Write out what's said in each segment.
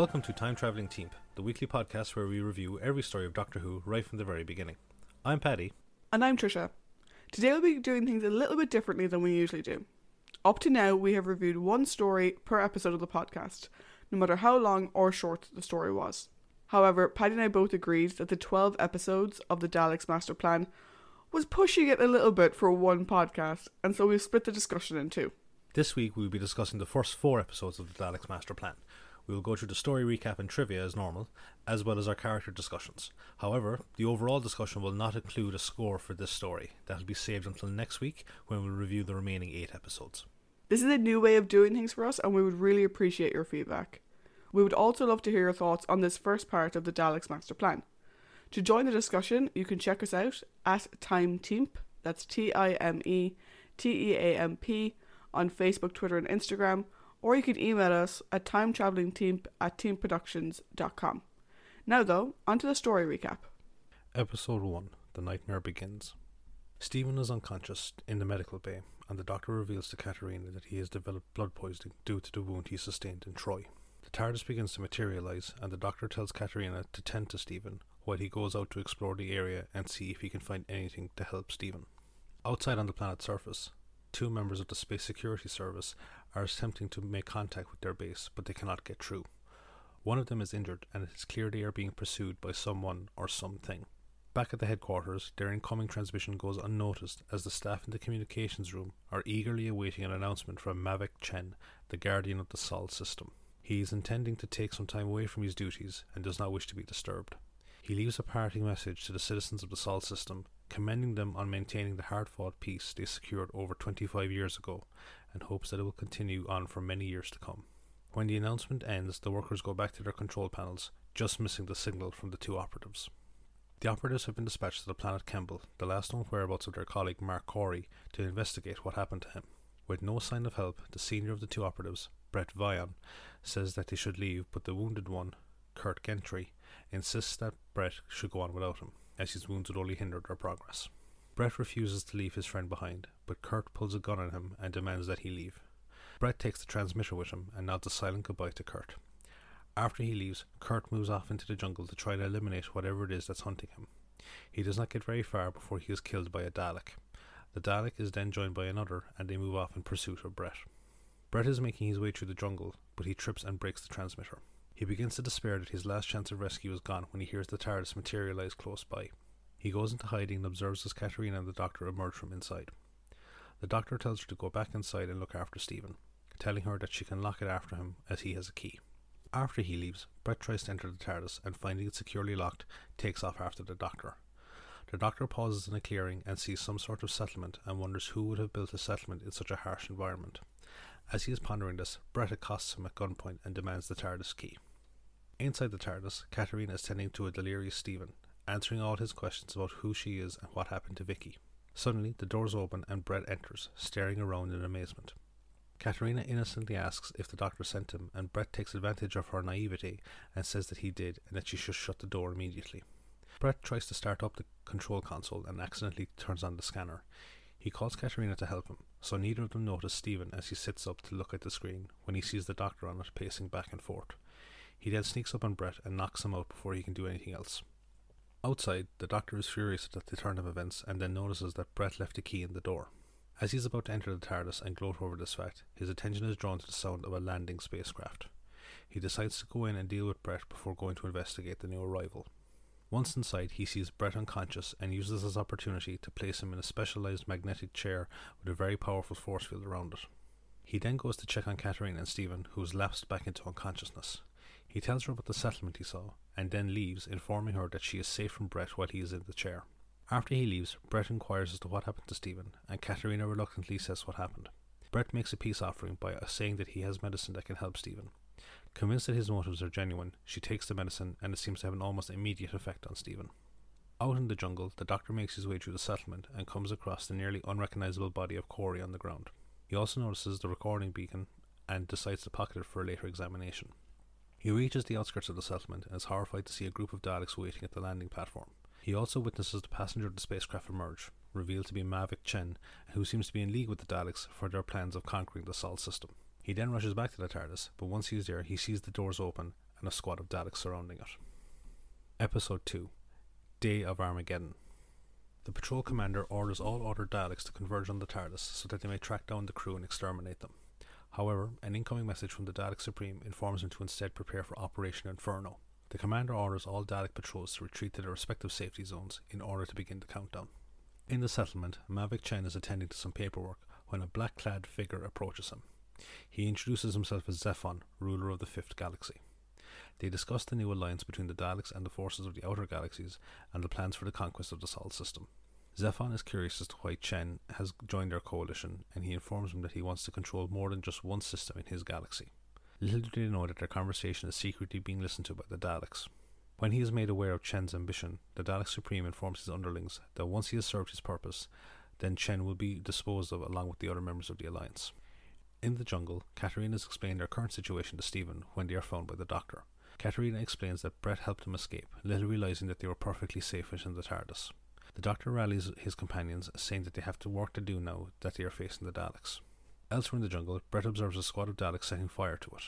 Welcome to Time Traveling Team, the weekly podcast where we review every story of Doctor Who right from the very beginning. I'm Paddy. And I'm Trisha. Today we'll be doing things a little bit differently than we usually do. Up to now, we have reviewed one story per episode of the podcast, no matter how long or short the story was. However, Paddy and I both agreed that the 12 episodes of the Daleks Master Plan was pushing it a little bit for one podcast, and so we've split the discussion in two. This week we'll be discussing the first four episodes of the Daleks Master Plan. We will go through the story recap and trivia as normal, as well as our character discussions. However, the overall discussion will not include a score for this story. That will be saved until next week when we'll review the remaining eight episodes. This is a new way of doing things for us, and we would really appreciate your feedback. We would also love to hear your thoughts on this first part of the Daleks Master Plan. To join the discussion, you can check us out at Time Teamp, that's T I M E T E A M P, on Facebook, Twitter, and Instagram, or you can email us at timetravelingteam at teamproductions.com. Now, though, onto the story recap. Episode 1 The Nightmare Begins. Stephen is unconscious in the medical bay, and the doctor reveals to Katarina that he has developed blood poisoning due to the wound he sustained in Troy. The TARDIS begins to materialize, and the doctor tells Katarina to tend to Stephen while he goes out to explore the area and see if he can find anything to help Stephen. Outside on the planet's surface, two members of the Space Security Service are attempting to make contact with their base, but they cannot get through. One of them is injured, and it is clear they are being pursued by someone or something. Back at the headquarters, their incoming transmission goes unnoticed as the staff in the communications room are eagerly awaiting an announcement from Mavic Chen, the guardian of the Sol system. He is intending to take some time away from his duties and does not wish to be disturbed. He leaves a parting message to the citizens of the Sol system, commending them on maintaining the hard fought peace they secured over 25 years ago, and hopes that it will continue on for many years to come. When the announcement ends, the workers go back to their control panels, just missing the signal from the two operatives. The operatives have been dispatched to the planet Kembel, the last known whereabouts of their colleague Mark Corey, to investigate what happened to him. With no sign of help, the senior of the two operatives, Brett Vyon, says that they should leave, but the wounded one, Kurt Gantry, insists that Brett should go on without him, as his wounds would only hinder their progress. Brett refuses to leave his friend behind, but Kurt pulls a gun on him and demands that he leave. Brett takes the transmitter with him and nods a silent goodbye to Kurt. After he leaves, Kurt moves off into the jungle to try to eliminate whatever it is that's hunting him. He does not get very far before he is killed by a Dalek. The Dalek is then joined by another, and they move off in pursuit of Brett. Brett is making his way through the jungle, but he trips and breaks the transmitter. He begins to despair that his last chance of rescue is gone when he hears the TARDIS materialize close by. He goes into hiding and observes as Katarina and the doctor emerge from inside. The doctor tells her to go back inside and look after Stephen, telling her that she can lock it after him as he has a key. After he leaves, Brett tries to enter the TARDIS and finding it securely locked, takes off after the doctor. The doctor pauses in a clearing and sees some sort of settlement and wonders who would have built a settlement in such a harsh environment. As he is pondering this, Brett accosts him at gunpoint and demands the TARDIS key. Inside the TARDIS, Katarina is tending to a delirious Stephen, answering all his questions about who she is and what happened to Vicky. Suddenly, the doors open and Brett enters, staring around in amazement. Katarina innocently asks if the doctor sent him, and Brett takes advantage of her naivety and says that he did and that she should shut the door immediately. Brett tries to start up the control console and accidentally turns on the scanner. He calls Katarina to help him, so neither of them notice Stephen as he sits up to look at the screen when he sees the doctor on it pacing back and forth. He then sneaks up on Brett and knocks him out before he can do anything else. Outside, the doctor is furious at the turn of events and then notices that Brett left a key in the door. As he is about to enter the TARDIS and gloat over this fact, his attention is drawn to the sound of a landing spacecraft. He decides to go in and deal with Brett before going to investigate the new arrival. Once inside, he sees Brett unconscious and uses this opportunity to place him in a specialized magnetic chair with a very powerful force field around it. He then goes to check on Katarina and Stephen, who has lapsed back into unconsciousness. He tells her about the settlement he saw, and then leaves, informing her that she is safe from Brett while he is in the chair. After he leaves, Brett inquires as to what happened to Stephen, and Katarina reluctantly says what happened. Brett makes a peace offering by uh, saying that he has medicine that can help Stephen. Convinced that his motives are genuine, she takes the medicine and it seems to have an almost immediate effect on Stephen. Out in the jungle, the doctor makes his way through the settlement and comes across the nearly unrecognizable body of Corey on the ground. He also notices the recording beacon and decides to pocket it for a later examination. He reaches the outskirts of the settlement and is horrified to see a group of Daleks waiting at the landing platform. He also witnesses the passenger of the spacecraft emerge, revealed to be Mavic Chen, who seems to be in league with the Daleks for their plans of conquering the Sol system. He then rushes back to the TARDIS, but once he is there, he sees the doors open and a squad of Daleks surrounding it. Episode 2 Day of Armageddon. The patrol commander orders all other Daleks to converge on the TARDIS so that they may track down the crew and exterminate them. However, an incoming message from the Dalek Supreme informs him to instead prepare for Operation Inferno. The commander orders all Dalek patrols to retreat to their respective safety zones in order to begin the countdown. In the settlement, Mavic Chen is attending to some paperwork when a black clad figure approaches him. He introduces himself as Zephon, ruler of the Fifth Galaxy. They discuss the new alliance between the Daleks and the forces of the outer galaxies and the plans for the conquest of the Sol system. Zephon is curious as to why Chen has joined their coalition, and he informs him that he wants to control more than just one system in his galaxy. Little do they know that their conversation is secretly being listened to by the Daleks. When he is made aware of Chen's ambition, the Dalek Supreme informs his underlings that once he has served his purpose, then Chen will be disposed of along with the other members of the Alliance. In the jungle, Katarina has explained their current situation to Stephen when they are found by the Doctor. Katarina explains that Brett helped them escape, little realizing that they were perfectly safe within the TARDIS. The Doctor rallies his companions, saying that they have to work to do now that they are facing the Daleks. Elsewhere in the jungle, Brett observes a squad of Daleks setting fire to it.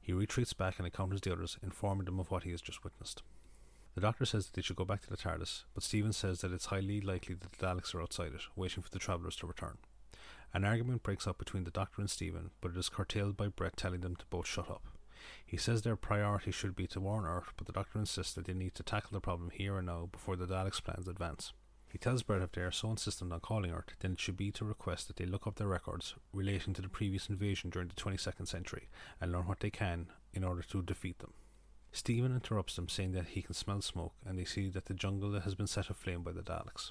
He retreats back and encounters the others, informing them of what he has just witnessed. The doctor says that they should go back to the TARDIS, but Stephen says that it's highly likely that the Daleks are outside it, waiting for the travellers to return. An argument breaks up between the doctor and Stephen, but it is curtailed by Brett telling them to both shut up. He says their priority should be to warn Earth, but the doctor insists that they need to tackle the problem here and now before the Daleks' plans advance. He tells Brett if they are so insistent on calling Earth, then it should be to request that they look up their records relating to the previous invasion during the 22nd century and learn what they can in order to defeat them. Stephen interrupts them, saying that he can smell smoke, and they see that the jungle has been set aflame by the Daleks.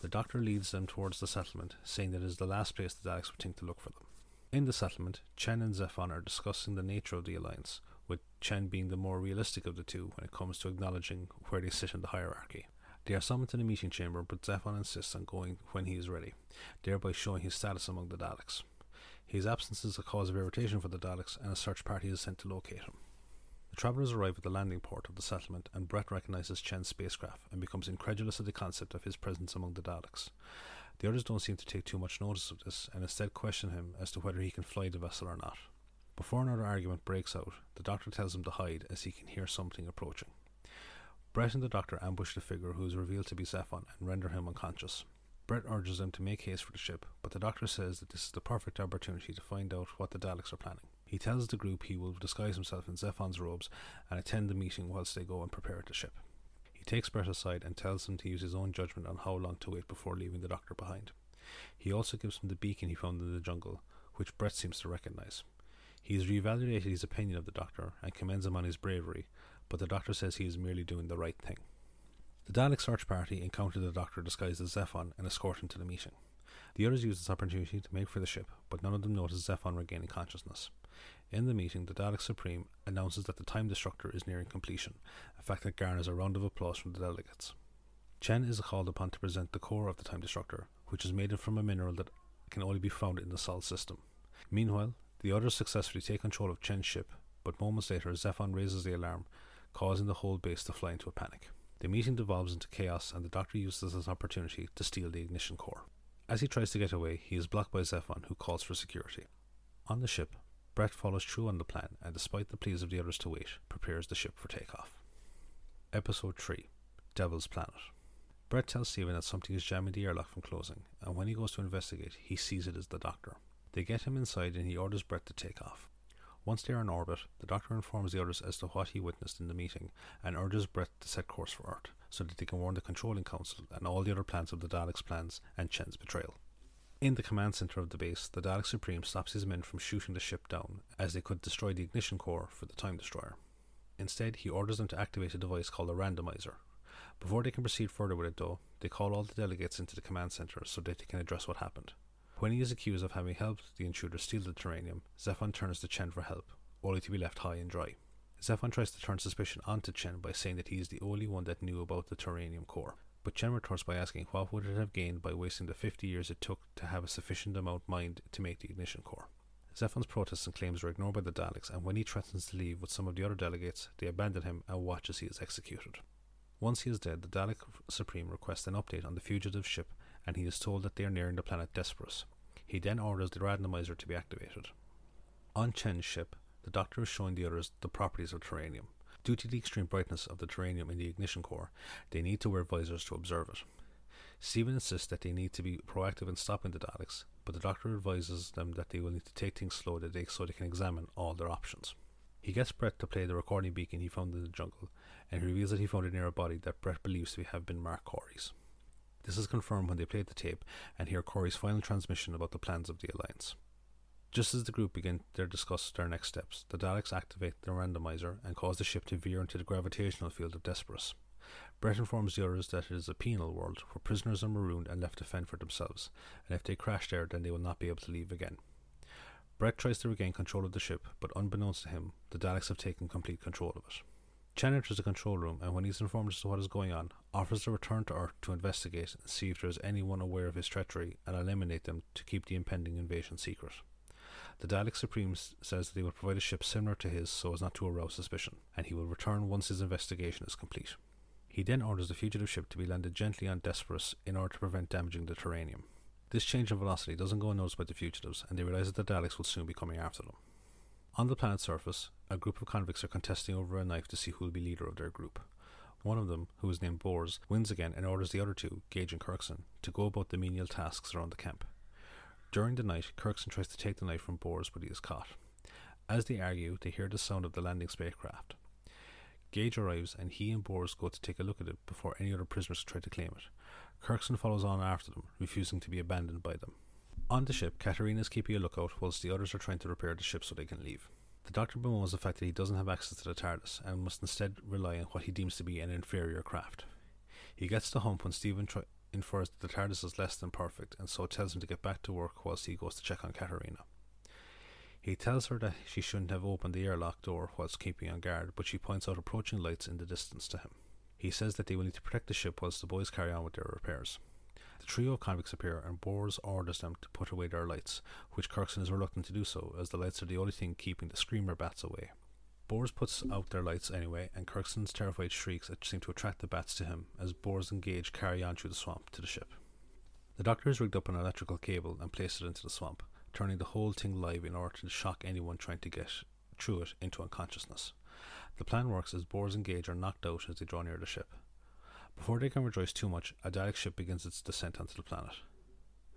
The doctor leads them towards the settlement, saying that it is the last place the Daleks would think to look for them. In the settlement, Chen and Zephon are discussing the nature of the alliance, with Chen being the more realistic of the two when it comes to acknowledging where they sit in the hierarchy. They are summoned to the meeting chamber, but Zephon insists on going when he is ready, thereby showing his status among the Daleks. His absence is a cause of irritation for the Daleks, and a search party is sent to locate him. The travellers arrive at the landing port of the settlement, and Brett recognizes Chen's spacecraft and becomes incredulous at the concept of his presence among the Daleks. The others don't seem to take too much notice of this, and instead question him as to whether he can fly the vessel or not. Before another argument breaks out, the doctor tells him to hide as he can hear something approaching. Brett and the doctor ambush the figure who is revealed to be Zephon and render him unconscious. Brett urges them to make haste for the ship, but the doctor says that this is the perfect opportunity to find out what the Daleks are planning. He tells the group he will disguise himself in Zephon's robes and attend the meeting whilst they go and prepare the ship. He takes Brett aside and tells him to use his own judgment on how long to wait before leaving the doctor behind. He also gives him the beacon he found in the jungle, which Brett seems to recognize. He has reevaluated his opinion of the doctor and commends him on his bravery, but the doctor says he is merely doing the right thing. The Dalek search party encounter the doctor disguised as Zephon and escort him to the meeting. The others use this opportunity to make for the ship, but none of them notice Zephon regaining consciousness. In the meeting, the Dalek Supreme announces that the Time Destructor is nearing completion, a fact that garners a round of applause from the delegates. Chen is called upon to present the core of the Time Destructor, which is made from a mineral that can only be found in the Sol system. Meanwhile, the others successfully take control of Chen's ship, but moments later, Zephon raises the alarm causing the whole base to fly into a panic. The meeting devolves into chaos, and the Doctor uses this as an opportunity to steal the ignition core. As he tries to get away, he is blocked by Zephon, who calls for security. On the ship, Brett follows through on the plan, and despite the pleas of the others to wait, prepares the ship for takeoff. Episode 3 Devil's Planet. Brett tells Stephen that something is jamming the airlock from closing, and when he goes to investigate, he sees it as the Doctor. They get him inside, and he orders Brett to take off. Once they are in orbit, the Doctor informs the others as to what he witnessed in the meeting and urges Brett to set course for Earth so that they can warn the Controlling Council and all the other plans of the Daleks' plans and Chen's betrayal. In the command center of the base, the Dalek Supreme stops his men from shooting the ship down, as they could destroy the ignition core for the Time Destroyer. Instead, he orders them to activate a device called a randomizer. Before they can proceed further with it, though, they call all the delegates into the command center so that they can address what happened. When he is accused of having helped the intruder steal the taranium, Zephon turns to Chen for help, only to be left high and dry. Zephon tries to turn suspicion onto Chen by saying that he is the only one that knew about the taranium core. But Chen retorts by asking what would it have gained by wasting the 50 years it took to have a sufficient amount mined to make the ignition core. Zephon's protests and claims are ignored by the Daleks, and when he threatens to leave with some of the other delegates, they abandon him and watch as he is executed. Once he is dead, the Dalek Supreme requests an update on the fugitive ship and he is told that they are nearing the planet Desperus. He then orders the randomizer to be activated. On Chen's ship, the Doctor is showing the others the properties of taranium. Due to the extreme brightness of the taranium in the ignition core, they need to wear visors to observe it. Stephen insists that they need to be proactive in stopping the Daleks, but the Doctor advises them that they will need to take things slow so they can examine all their options. He gets Brett to play the recording beacon he found in the jungle, and he reveals that he found it near a body that Brett believes to have been Mark Corey's. This is confirmed when they play the tape and hear Corey's final transmission about the plans of the Alliance. Just as the group begin to discuss their next steps, the Daleks activate the randomizer and cause the ship to veer into the gravitational field of Desperus. Brett informs the others that it is a penal world where prisoners are marooned and left to fend for themselves, and if they crash there, then they will not be able to leave again. Brett tries to regain control of the ship, but unbeknownst to him, the Daleks have taken complete control of it. Chen enters the control room and when he's informed as to what is going on, offers to return to Earth to investigate and see if there is anyone aware of his treachery and eliminate them to keep the impending invasion secret. The Dalek Supreme says that he will provide a ship similar to his so as not to arouse suspicion, and he will return once his investigation is complete. He then orders the fugitive ship to be landed gently on Desperus in order to prevent damaging the taranium. This change in velocity doesn't go unnoticed by the fugitives, and they realize that the Daleks will soon be coming after them. On the planet's surface, a group of convicts are contesting over a knife to see who will be leader of their group. One of them, who is named Bors, wins again and orders the other two, Gage and Kirkson, to go about the menial tasks around the camp. During the night, Kirkson tries to take the knife from Bors, but he is caught. As they argue, they hear the sound of the landing spacecraft. Gage arrives and he and Bors go to take a look at it before any other prisoners try to claim it. Kirkson follows on after them, refusing to be abandoned by them. On the ship, Katarina is keeping a lookout whilst the others are trying to repair the ship so they can leave. The Doctor bemoans the fact that he doesn't have access to the TARDIS and must instead rely on what he deems to be an inferior craft. He gets the hump when Stephen try- infers that the TARDIS is less than perfect and so tells him to get back to work whilst he goes to check on Katarina. He tells her that she shouldn't have opened the airlock door whilst keeping on guard, but she points out approaching lights in the distance to him. He says that they will need to protect the ship whilst the boys carry on with their repairs. Trio of convicts appear and Bors orders them to put away their lights, which Kirkson is reluctant to do so, as the lights are the only thing keeping the screamer bats away. Bors puts out their lights anyway, and Kirkson's terrified shrieks seem to attract the bats to him as Bors and Gage carry on through the swamp to the ship. The doctor has rigged up an electrical cable and placed it into the swamp, turning the whole thing live in order to shock anyone trying to get through it into unconsciousness. The plan works as Bors and Gage are knocked out as they draw near the ship. Before they can rejoice too much, a Dalek ship begins its descent onto the planet.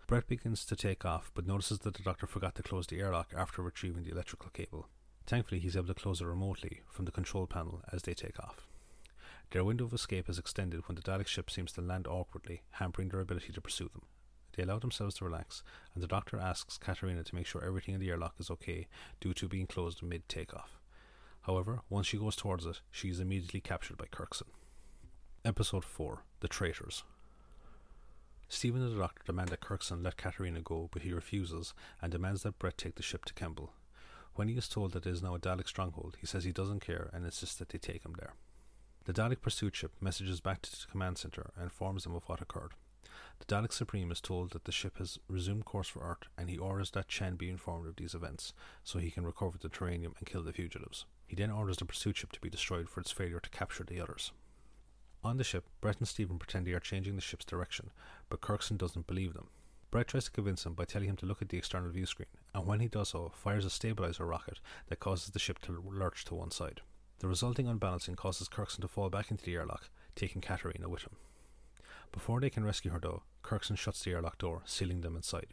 Brett begins to take off, but notices that the doctor forgot to close the airlock after retrieving the electrical cable. Thankfully, he's able to close it remotely from the control panel as they take off. Their window of escape is extended when the Dalek ship seems to land awkwardly, hampering their ability to pursue them. They allow themselves to relax, and the doctor asks Katarina to make sure everything in the airlock is okay due to being closed mid takeoff. However, once she goes towards it, she is immediately captured by Kirkson. Episode 4 The Traitors. Stephen and the doctor demand that Kirkson let Katarina go, but he refuses and demands that Brett take the ship to Kembel. When he is told that it is now a Dalek stronghold, he says he doesn't care and insists that they take him there. The Dalek pursuit ship messages back to the command center and informs them of what occurred. The Dalek Supreme is told that the ship has resumed course for Earth and he orders that Chen be informed of these events so he can recover the taranium and kill the fugitives. He then orders the pursuit ship to be destroyed for its failure to capture the others. On the ship, Brett and Stephen pretend they are changing the ship's direction, but Kirkson doesn't believe them. Brett tries to convince him by telling him to look at the external view screen, and when he does so, fires a stabilizer rocket that causes the ship to lurch to one side. The resulting unbalancing causes Kirkson to fall back into the airlock, taking Katarina with him. Before they can rescue her, though, Kirkson shuts the airlock door, sealing them inside.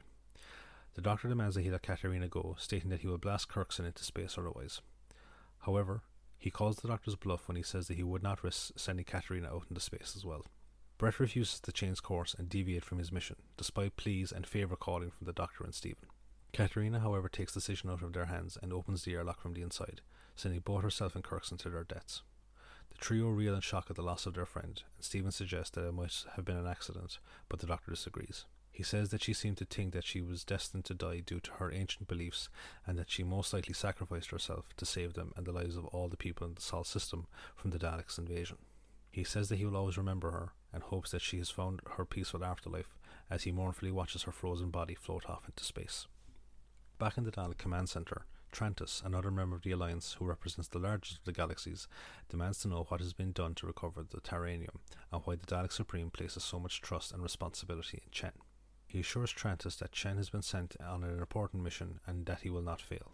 The doctor demands that he let Katarina go, stating that he will blast Kirkson into space otherwise. However, he calls the doctor's bluff when he says that he would not risk sending Katarina out into space as well. Brett refuses to change course and deviate from his mission, despite pleas and favour calling from the doctor and Stephen. Katarina, however, takes the decision out of their hands and opens the airlock from the inside, sending both herself and Kirkson to their deaths. The trio reel in shock at the loss of their friend, and Stephen suggests that it might have been an accident, but the doctor disagrees. He says that she seemed to think that she was destined to die due to her ancient beliefs and that she most likely sacrificed herself to save them and the lives of all the people in the Sol system from the Daleks' invasion. He says that he will always remember her and hopes that she has found her peaceful afterlife as he mournfully watches her frozen body float off into space. Back in the Dalek Command Center, Trantis, another member of the Alliance who represents the largest of the galaxies, demands to know what has been done to recover the Taranium and why the Dalek Supreme places so much trust and responsibility in Chen. He assures Trantis that Chen has been sent on an important mission and that he will not fail.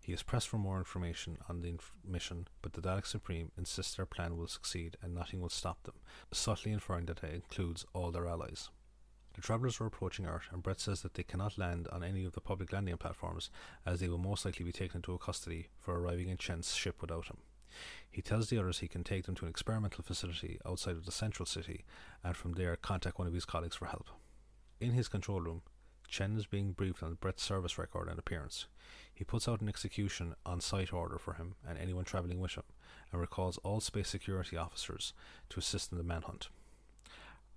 He is pressed for more information on the inf- mission, but the Dalek Supreme insists their plan will succeed and nothing will stop them, subtly inferring that it includes all their allies. The travellers are approaching Earth, and Brett says that they cannot land on any of the public landing platforms, as they will most likely be taken into custody for arriving in Chen's ship without him. He tells the others he can take them to an experimental facility outside of the central city, and from there contact one of his colleagues for help. In his control room, Chen is being briefed on Brett's service record and appearance. He puts out an execution on sight order for him and anyone travelling with him, and recalls all space security officers to assist in the manhunt.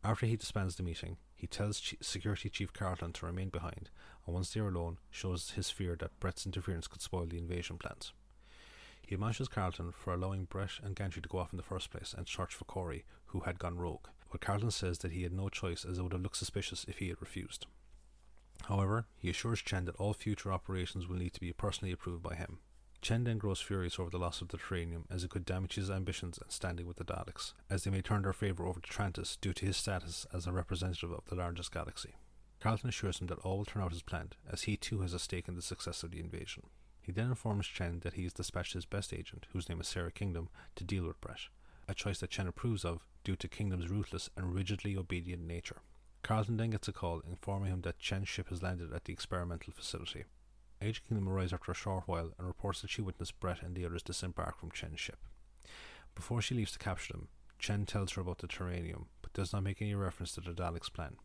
After he disbands the meeting, he tells Ch- Security Chief Carlton to remain behind, and once they are alone, shows his fear that Brett's interference could spoil the invasion plans. He admonishes Carlton for allowing Brett and Gantry to go off in the first place and search for Corey, who had gone rogue, but Carlton says that he had no choice as it would have looked suspicious if he had refused. However, he assures Chen that all future operations will need to be personally approved by him. Chen then grows furious over the loss of the Taranium as it could damage his ambitions and standing with the Daleks, as they may turn their favour over to Trantis due to his status as a representative of the largest galaxy. Carlton assures him that all will turn out as planned, as he too has a stake in the success of the invasion. He then informs Chen that he has dispatched his best agent, whose name is Sarah Kingdom, to deal with Brett, a choice that Chen approves of due to Kingdom's ruthless and rigidly obedient nature. Carlton then gets a call informing him that Chen's ship has landed at the experimental facility. Agent Kingdom arrives after a short while and reports that she witnessed Brett and the others disembark from Chen's ship. Before she leaves to capture them, Chen tells her about the Taranium, but does not make any reference to the Daleks' plan.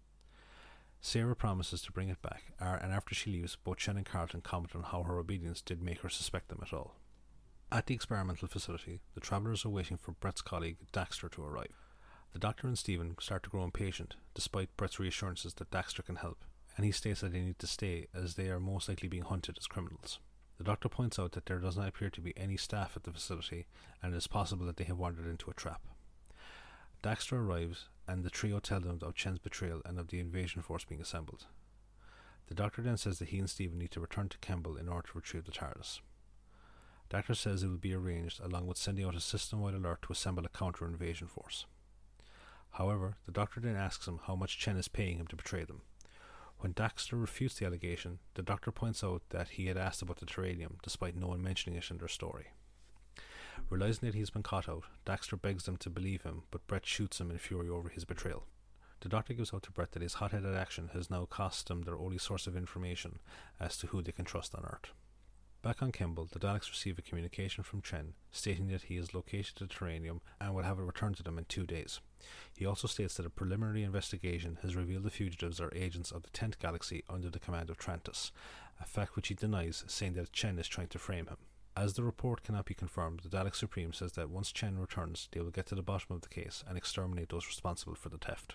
Sarah promises to bring it back, uh, and after she leaves, both Chen and Carlton comment on how her obedience did make her suspect them at all. At the experimental facility, the travellers are waiting for Brett's colleague Daxter to arrive. The doctor and Stephen start to grow impatient, despite Brett's reassurances that Daxter can help, and he states that they need to stay as they are most likely being hunted as criminals. The doctor points out that there does not appear to be any staff at the facility, and it is possible that they have wandered into a trap. Daxter arrives, and the trio tell them of Chen's betrayal and of the invasion force being assembled. The doctor then says that he and Stephen need to return to Kembel in order to retrieve the TARDIS. Daxter says it will be arranged along with sending out a system-wide alert to assemble a counter-invasion force. However, the doctor then asks him how much Chen is paying him to betray them. When Daxter refutes the allegation, the doctor points out that he had asked about the taranium, despite no one mentioning it in their story. Realizing that he's been caught out, Daxter begs them to believe him, but Brett shoots him in fury over his betrayal. The doctor gives out to Brett that his hot-headed action has now cost them their only source of information as to who they can trust on Earth. Back on Kembel, the Daleks receive a communication from Chen stating that he has located the taranium and will have it returned to them in two days. He also states that a preliminary investigation has revealed the fugitives are agents of the 10th Galaxy under the command of Trantis, a fact which he denies, saying that Chen is trying to frame him. As the report cannot be confirmed, the Dalek Supreme says that once Chen returns, they will get to the bottom of the case and exterminate those responsible for the theft.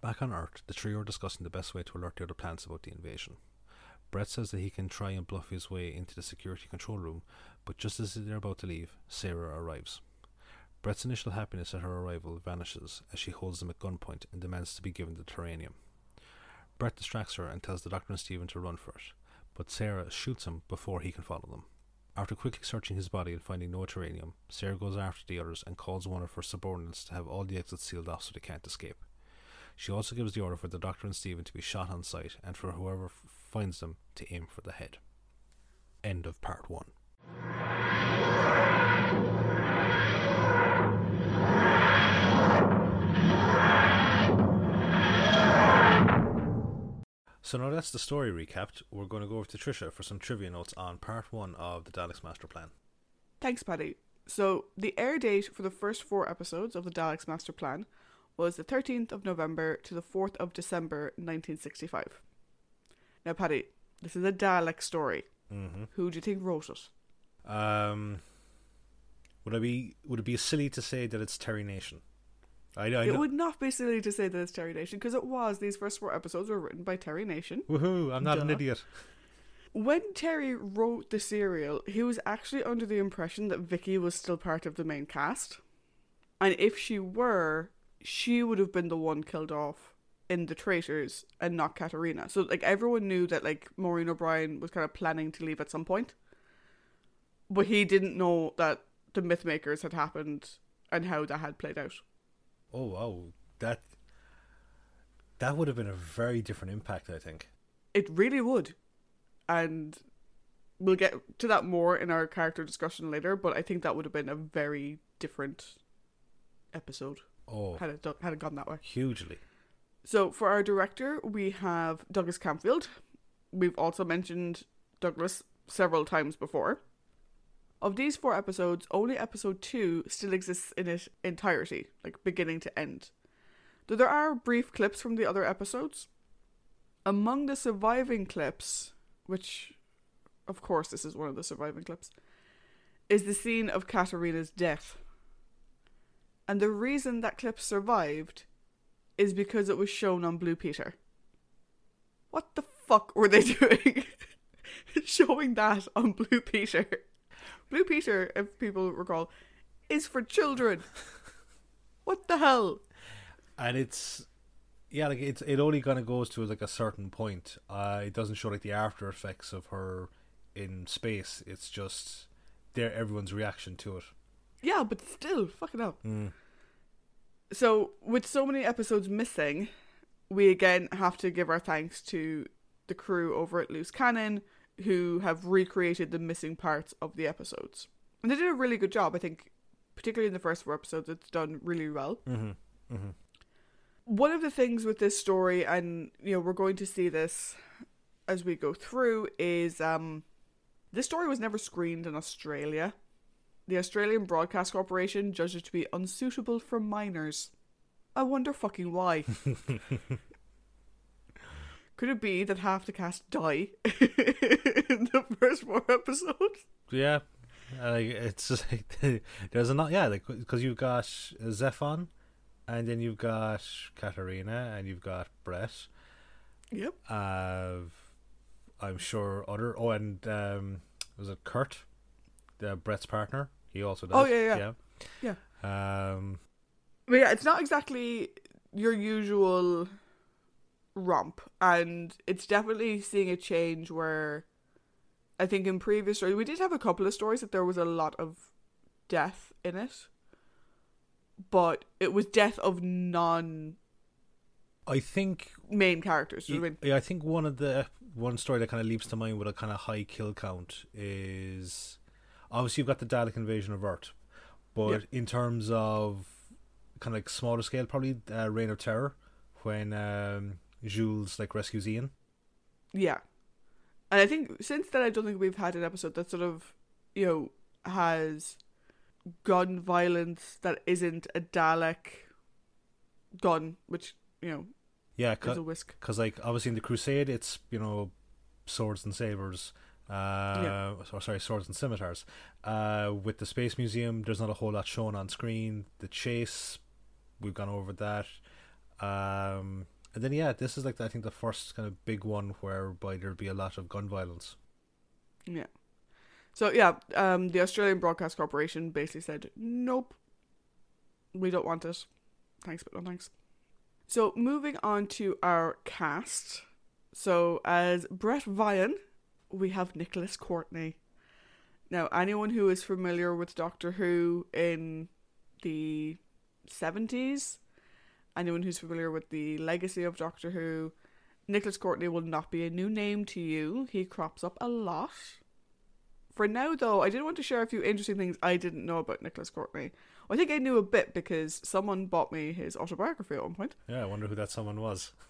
Back on Earth, the trio are discussing the best way to alert the other planets about the invasion. Brett says that he can try and bluff his way into the security control room, but just as they're about to leave, Sarah arrives. Brett's initial happiness at her arrival vanishes as she holds them at gunpoint and demands to be given the taranium. Brett distracts her and tells the doctor and Stephen to run for it, but Sarah shoots him before he can follow them. After quickly searching his body and finding no taranium, Sarah goes after the others and calls one of her subordinates to have all the exits sealed off so they can't escape. She also gives the order for the doctor and Stephen to be shot on sight and for whoever finds them to aim for the head. End of part one. So now that's the story recapped. We're going to go over to Trisha for some trivia notes on part one of the Daleks Master Plan. Thanks, Paddy. So, the air date for the first four episodes of the Daleks Master Plan was the 13th of November to the 4th of December 1965. Now, Paddy, this is a Dalek story. Mm-hmm. Who do you think wrote it? Um, would I be would it be silly to say that it's Terry Nation? I, I it know. would not be silly to say that it's Terry Nation because it was. These first four episodes were written by Terry Nation. Woohoo! I'm not an idiot. When Terry wrote the serial, he was actually under the impression that Vicky was still part of the main cast. And if she were, she would have been the one killed off in the traitors and not Katarina. So like everyone knew that like Maureen O'Brien was kind of planning to leave at some point. But he didn't know that the Mythmakers had happened and how that had played out. Oh wow, that that would have been a very different impact. I think. It really would. And we'll get to that more in our character discussion later, but I think that would have been a very different episode Oh, had it done, had it gone that way. hugely. So for our director, we have Douglas Camfield. We've also mentioned Douglas several times before. Of these four episodes, only episode two still exists in its entirety, like beginning to end. Though there are brief clips from the other episodes. Among the surviving clips, which, of course, this is one of the surviving clips, is the scene of Katarina's death. And the reason that clip survived is because it was shown on Blue Peter. What the fuck were they doing? Showing that on Blue Peter. Blue Peter, if people recall, is for children. What the hell? and it's yeah like it's it only kind of goes to like a certain point uh it doesn't show like the after effects of her in space it's just there everyone's reaction to it Yeah, but still, fucking hell. mm. So, with so many episodes missing, we again have to give our thanks to the crew over at Loose Cannon who have recreated the missing parts of the episodes. And they did a really good job, I think, particularly in the first four episodes, it's done really well. mm-hmm. Mm-hmm. One of the things with this story, and you know, we're going to see this as we go through, is um, this story was never screened in Australia. The Australian Broadcast Corporation judged it to be unsuitable for minors. I wonder fucking why. Could it be that half the cast die in the first four episodes? yeah like it's just like there's a not yeah like because you've got Zephon and then you've got Katarina and you've got Brett Yep. uh I'm sure other oh and um was it Kurt the Brett's partner he also does Oh, yeah, yeah yeah um But yeah, it's not exactly your usual romp, and it's definitely seeing a change where I think in previous stories we did have a couple of stories that there was a lot of death in it, but it was death of non I think main characters. you know I mean? Yeah, I think one of the one story that kind of leaps to mind with a kind of high kill count is obviously you've got the Dalek invasion of Earth, but Yeah. in terms of kind of like smaller scale, probably uh, Reign of Terror when um, Jules like rescues Ian. Yeah. And I think since then, I don't think we've had an episode that sort of, you know, has gun violence that isn't a Dalek gun, which, you know, Yeah, is a whisk. because like obviously in the Crusade it's you know swords and sabers. Uh, Yeah. or sorry, swords and scimitars. Uh, with the Space Museum, there's not a whole lot shown on screen. The chase, we've gone over that. Um, and then yeah, this is like I think the first kind of big one whereby there'd be a lot of gun violence. Yeah. So, yeah, um, the Australian Broadcast Corporation basically said, nope, we don't want it. Thanks, but no thanks. So, moving on to our cast. So, as Brett Vyon, we have Nicholas Courtney. Now, anyone who is familiar with Doctor Who in the 70s, anyone who's familiar with the legacy of Doctor Who, Nicholas Courtney will not be a new name to you. He crops up a lot. For now, though, I did want to share a few interesting things I didn't know about Nicholas Courtney. I think I knew a bit because someone bought me his autobiography at one point Yeah, I wonder who that someone was.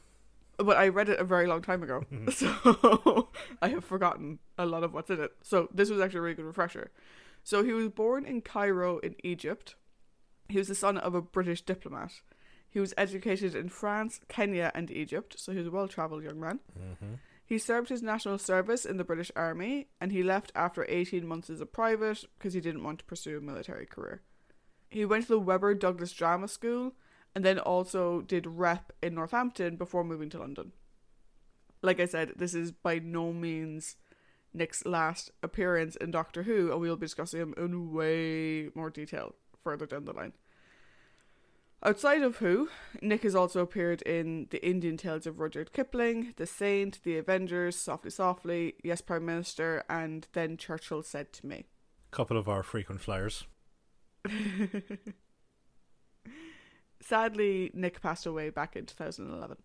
but I read it a very long time ago, so I have forgotten a lot of what's in it. So this was actually a really good refresher. So he was born in Cairo in Egypt. He was the son of a British diplomat. He was educated in France, Kenya, and Egypt, so he was a well-traveled young man. Mm-hmm. He served his national service in the British Army, and he left after 18 months as a private because he didn't want to pursue a military career. He went to the Webber Douglas Drama School and then also did rep in Northampton before moving to London. Like I said, this is by no means Nick's last appearance in Doctor Who, and we'll be discussing him in way more detail further down the line. Outside of Who, Nick has also appeared in The Indian Tales of Rudyard Kipling, The Saint, The Avengers, Softly Softly, Yes Prime Minister, and Then Churchill Said to Me. Couple of our frequent flyers. Sadly, Nick passed away back in 2011.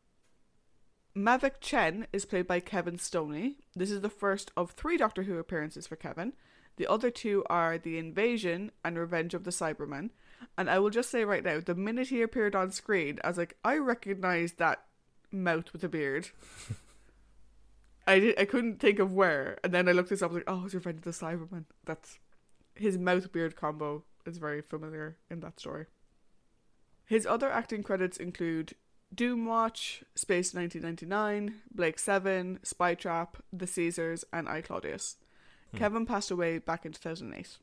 Mavic Chen is played by Kevin Stoney. This is the first of three Doctor Who appearances for Kevin. The other two are The Invasion and Revenge of the Cybermen. And I will just say right now, the minute he appeared on screen, I was like, I recognize that mouth with a beard. I did, I couldn't think of where, and then I looked this up. I was like, oh, it's Revenge of the Cybermen. That's his mouth beard combo is very familiar in that story. His other acting credits include Doomwatch, Space 1999, Blake Seven, Spy Trap, The Caesars, and I Claudius. Hmm. Kevin passed away back in 2008.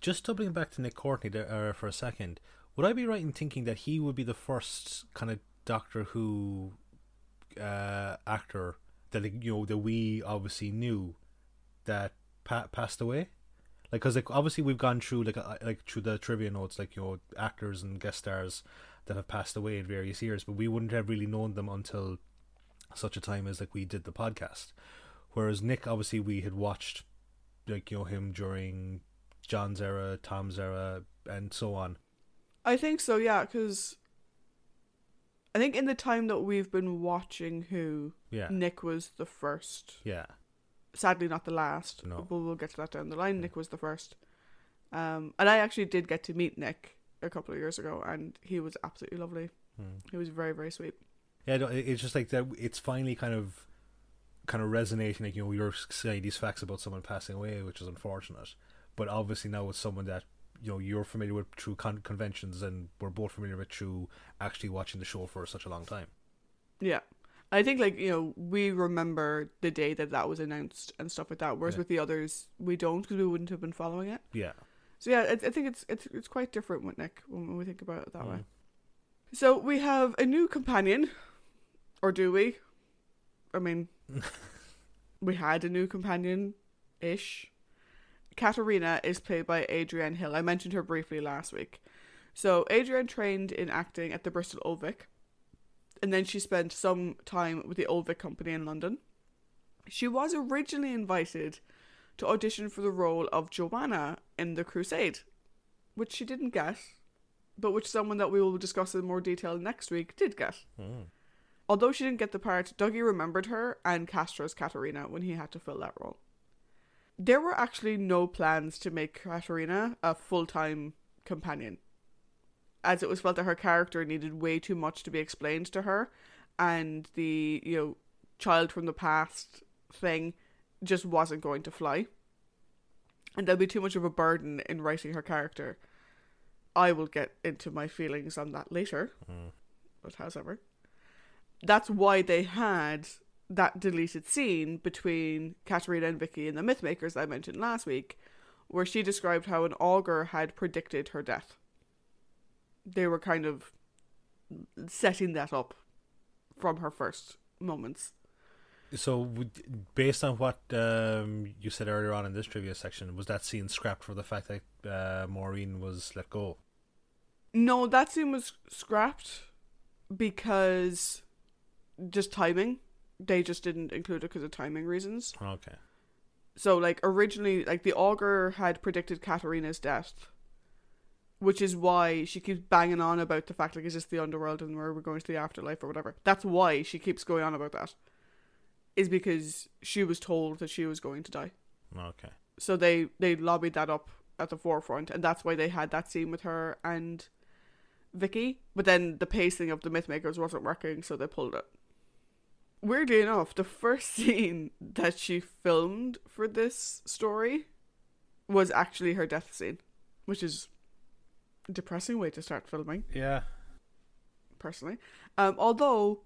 Just doubling back to Nick Courtney there, uh, for a second, would I be right in thinking that he would be the first kind of Doctor Who uh, actor that you know that we obviously knew that pa- passed away? Like, cause like obviously we've gone through like like through the trivia notes, like you know actors and guest stars that have passed away in various years, but we wouldn't have really known them until such a time as like we did the podcast. Whereas Nick, obviously, we had watched like you know him during John's era, Tom's era, and so on. I think so, yeah, because I think in the time that we've been watching Who, Yeah, Nick was the first. yeah, Sadly, not the last. No. But we'll get to that down the line. Nick was the first. Um, and I actually did get to meet Nick a couple of years ago, and he was absolutely lovely. Hmm. He was very, very sweet. yeah. no, It's just like that. It's finally kind of, kind of resonating. Like you know, you're saying these facts about someone passing away, which is unfortunate. But obviously now with someone that you know you're familiar with through con- conventions, and we're both familiar with through actually watching the show for such a long time. Yeah. I think, like, you know, we remember the day that that was announced and stuff like that, whereas Yeah. with the others, we don't because we wouldn't have been following it. Yeah. So, yeah, I, I think it's, it's it's quite different with Nick when we think about it that way. Mm. So, we have a new companion, or do we? I mean, we had a new companion ish. Katarina is played by Adrienne Hill. I mentioned her briefly last week. So, Adrienne trained in acting at the Bristol Old Vic, and then she spent some time with the Old Vic Company in London. She was originally invited to audition for the role of Joanna in The Crusade, which she didn't get, but which someone that we will discuss in more detail next week did get. Mm. Although she didn't get the part, Dougie remembered her and cast her as Katarina when he had to fill that role. There were actually no plans to make Katarina a full time companion, as it was felt that her character needed way too much to be explained to her, and the, you know, child from the past thing just wasn't going to fly. And there'll be too much of a burden in writing her character. I will get into my feelings on that later, Mm. but however that's why they had that deleted scene between Katarina and Vicky in the Mythmakers I mentioned last week, where she described how an augur had predicted her death. They were kind of setting that up from her first moments. So, based on what um, you said earlier on in this trivia section, was that scene scrapped for the fact that uh, Maureen was let go? No, that scene was scrapped because just timing. They just didn't include it because of timing reasons. Okay. So like originally like the augur had predicted Katarina's death. Which is why she keeps banging on about the fact like is this the underworld and where we're going to the afterlife or whatever. That's why she keeps going on about that. Is because she was told that she was going to die. Okay. So they they lobbied that up at the forefront and that's why they had that scene with her and Vicky. But then the pacing of the Mythmakers wasn't working, so they pulled it. Weirdly enough, the first scene that she filmed for this story was actually her death scene, which is depressing way to start filming, Yeah. personally. Um, although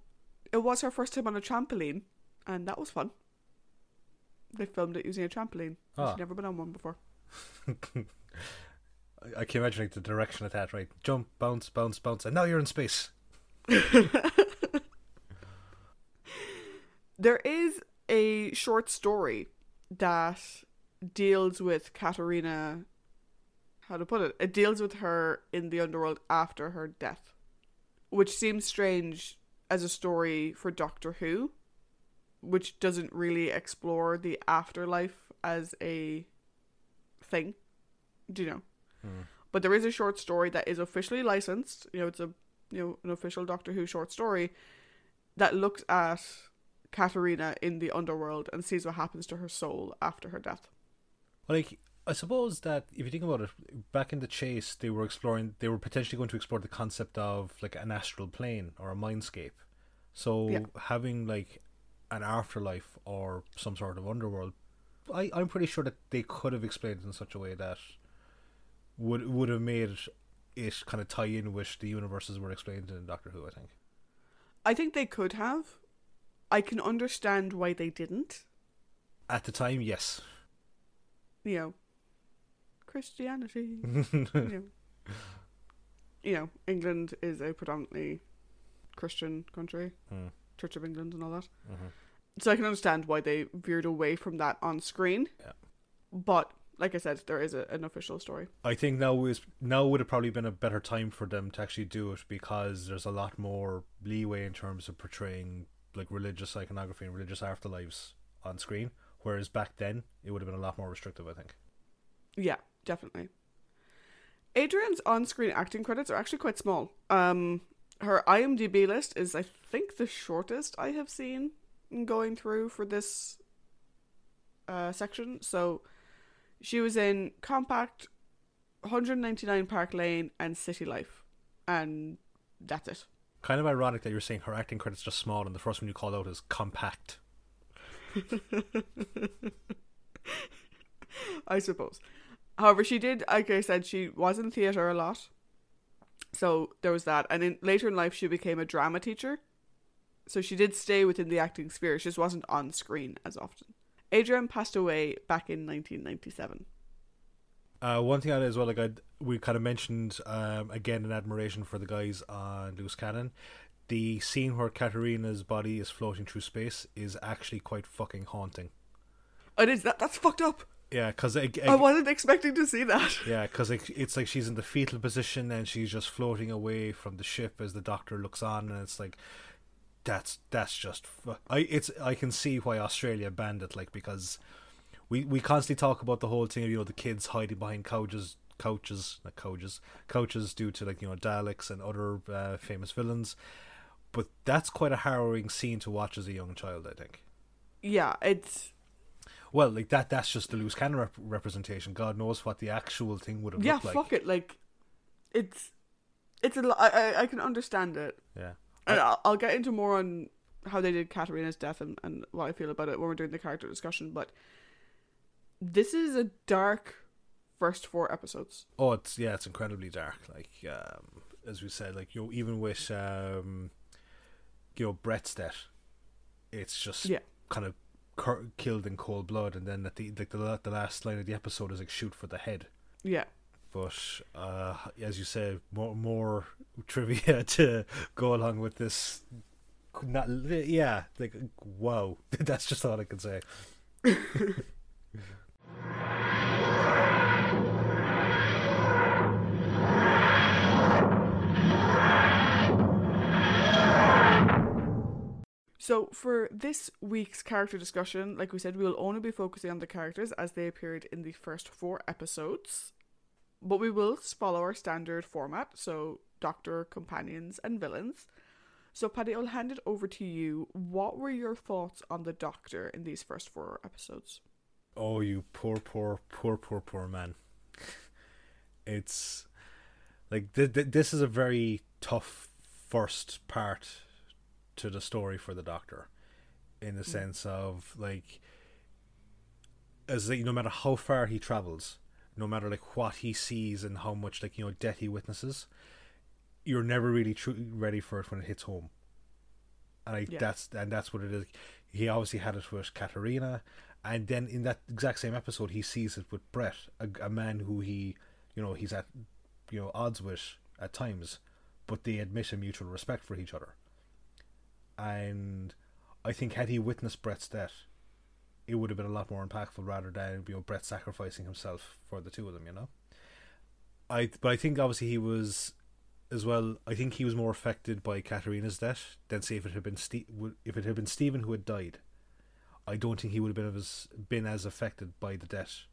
it was her first time on a trampoline, and that was fun. They filmed it using a trampoline. Ah. She'd never been on one before. I- I can imagine the direction of that, right? Jump, bounce, bounce, bounce, and now you're in space. There is a short story that deals with Katarina. How to put it? It deals with her in the underworld after her death, which seems strange as a story for Doctor Who, which doesn't really explore the afterlife as a thing. Do you know? Hmm. But there is a short story that is officially licensed. You know, it's a you know an official Doctor Who short story that looks at Katarina in the underworld and sees what happens to her soul after her death. Like, I suppose that if you think about it, back in the chase, they were exploring, they were potentially going to explore the concept of like an astral plane or a mindscape. So Yeah. having like an afterlife or some sort of underworld, I, I'm pretty sure that they could have explained it in such a way that would would have made it kind of tie in with the universes were explained in Doctor Who. I think. I think they could have. I can understand why they didn't. At the time, yes. You know, Christianity. you know, you know, England is a predominantly Christian country, Hmm. Church of England, and all that. Mhm. So I can understand why they veered away from that on screen. Yeah. But like I said, there is a, an official story. I think now is now would have probably been a better time for them to actually do it because there's a lot more leeway in terms of portraying like religious iconography and religious afterlives on screen. Whereas back then it would have been a lot more restrictive, I think. Yeah, definitely. Adrienne's on-screen acting credits are actually quite small. Um, her IMDb list is, I think, the shortest I have seen going through for this uh, section. So, she was in Compact, 199 Park Lane, and City Life, and that's it. Kind of ironic that you're saying her acting credits just small and the first one you called out is compact. I suppose. However, she did, like I said, she was in theatre a lot. So there was that. And in later in life, she became a drama teacher. So she did stay within the acting sphere. She just wasn't on screen as often. Adrienne passed away back in 1997. Uh, one thing I as well, like I we kind of mentioned um, again in admiration for the guys on Loose Cannon, the scene where Katarina's body is floating through space is actually quite fucking haunting. It is that that's fucked up. Yeah, because I wasn't expecting to see that. Yeah, because it, it's like she's in the fetal position and she's just floating away from the ship as the doctor looks on, and it's like that's that's just I it's I can see why Australia banned it, like because we we constantly talk about the whole thing of you know the kids hiding behind couches, couches, not couches, couches due to like you know Daleks and other uh, famous villains, but that's quite a harrowing scene to watch as a young child. I think. Yeah, it's Well, like that that's just the loose cannon rep- representation. God knows what the actual thing would have yeah, looked like. Yeah, fuck it. Like, it's it's a lo- I I, I can understand it. Yeah. And I'll, I'll get into more on how they did Katarina's death and, and what I feel about it when we're doing the character discussion, but this is a dark first four episodes. Oh, it's yeah, it's incredibly dark. Like um, as we said, like you know, even with um, you know Brett's death, it's just Yeah. kind of cur- killed in cold blood, and then at the like the the last line of the episode is like shoot for the head. Yeah. But uh, as you said, more more trivia to go along with this. Not yeah, like wow, that's just all I can say. So for this week's character discussion, like we said, we will only be focusing on the characters as they appeared in the first four episodes. But we will follow our standard format, so Doctor, Companions, and Villains. So Paddy, I'll hand it over to you. What were your thoughts on the Doctor in these first four episodes? Oh, you poor, poor, poor, poor, poor man. It's like th- th- this is a very tough first part to the story for the Doctor, in the mm. sense of like, as like, no matter how far he travels, no matter like what he sees and how much like you know death he witnesses, you're never really tru- ready for it when it hits home. And I, Yeah. that's and that's what it is. He obviously had it with Katarina, and then in that exact same episode, he sees it with Brett, a, a man who he, you know, he's at, you know, odds with at times, but they admit a mutual respect for each other. And I think had he witnessed Brett's death, it would have been a lot more impactful rather than you know Brett sacrificing himself for the two of them. You know. I but I think obviously he was as well. I think he was more affected by Katarina's death than say if it had been Ste- if it had been Stephen who had died. I don't think he would have been as been as affected by the death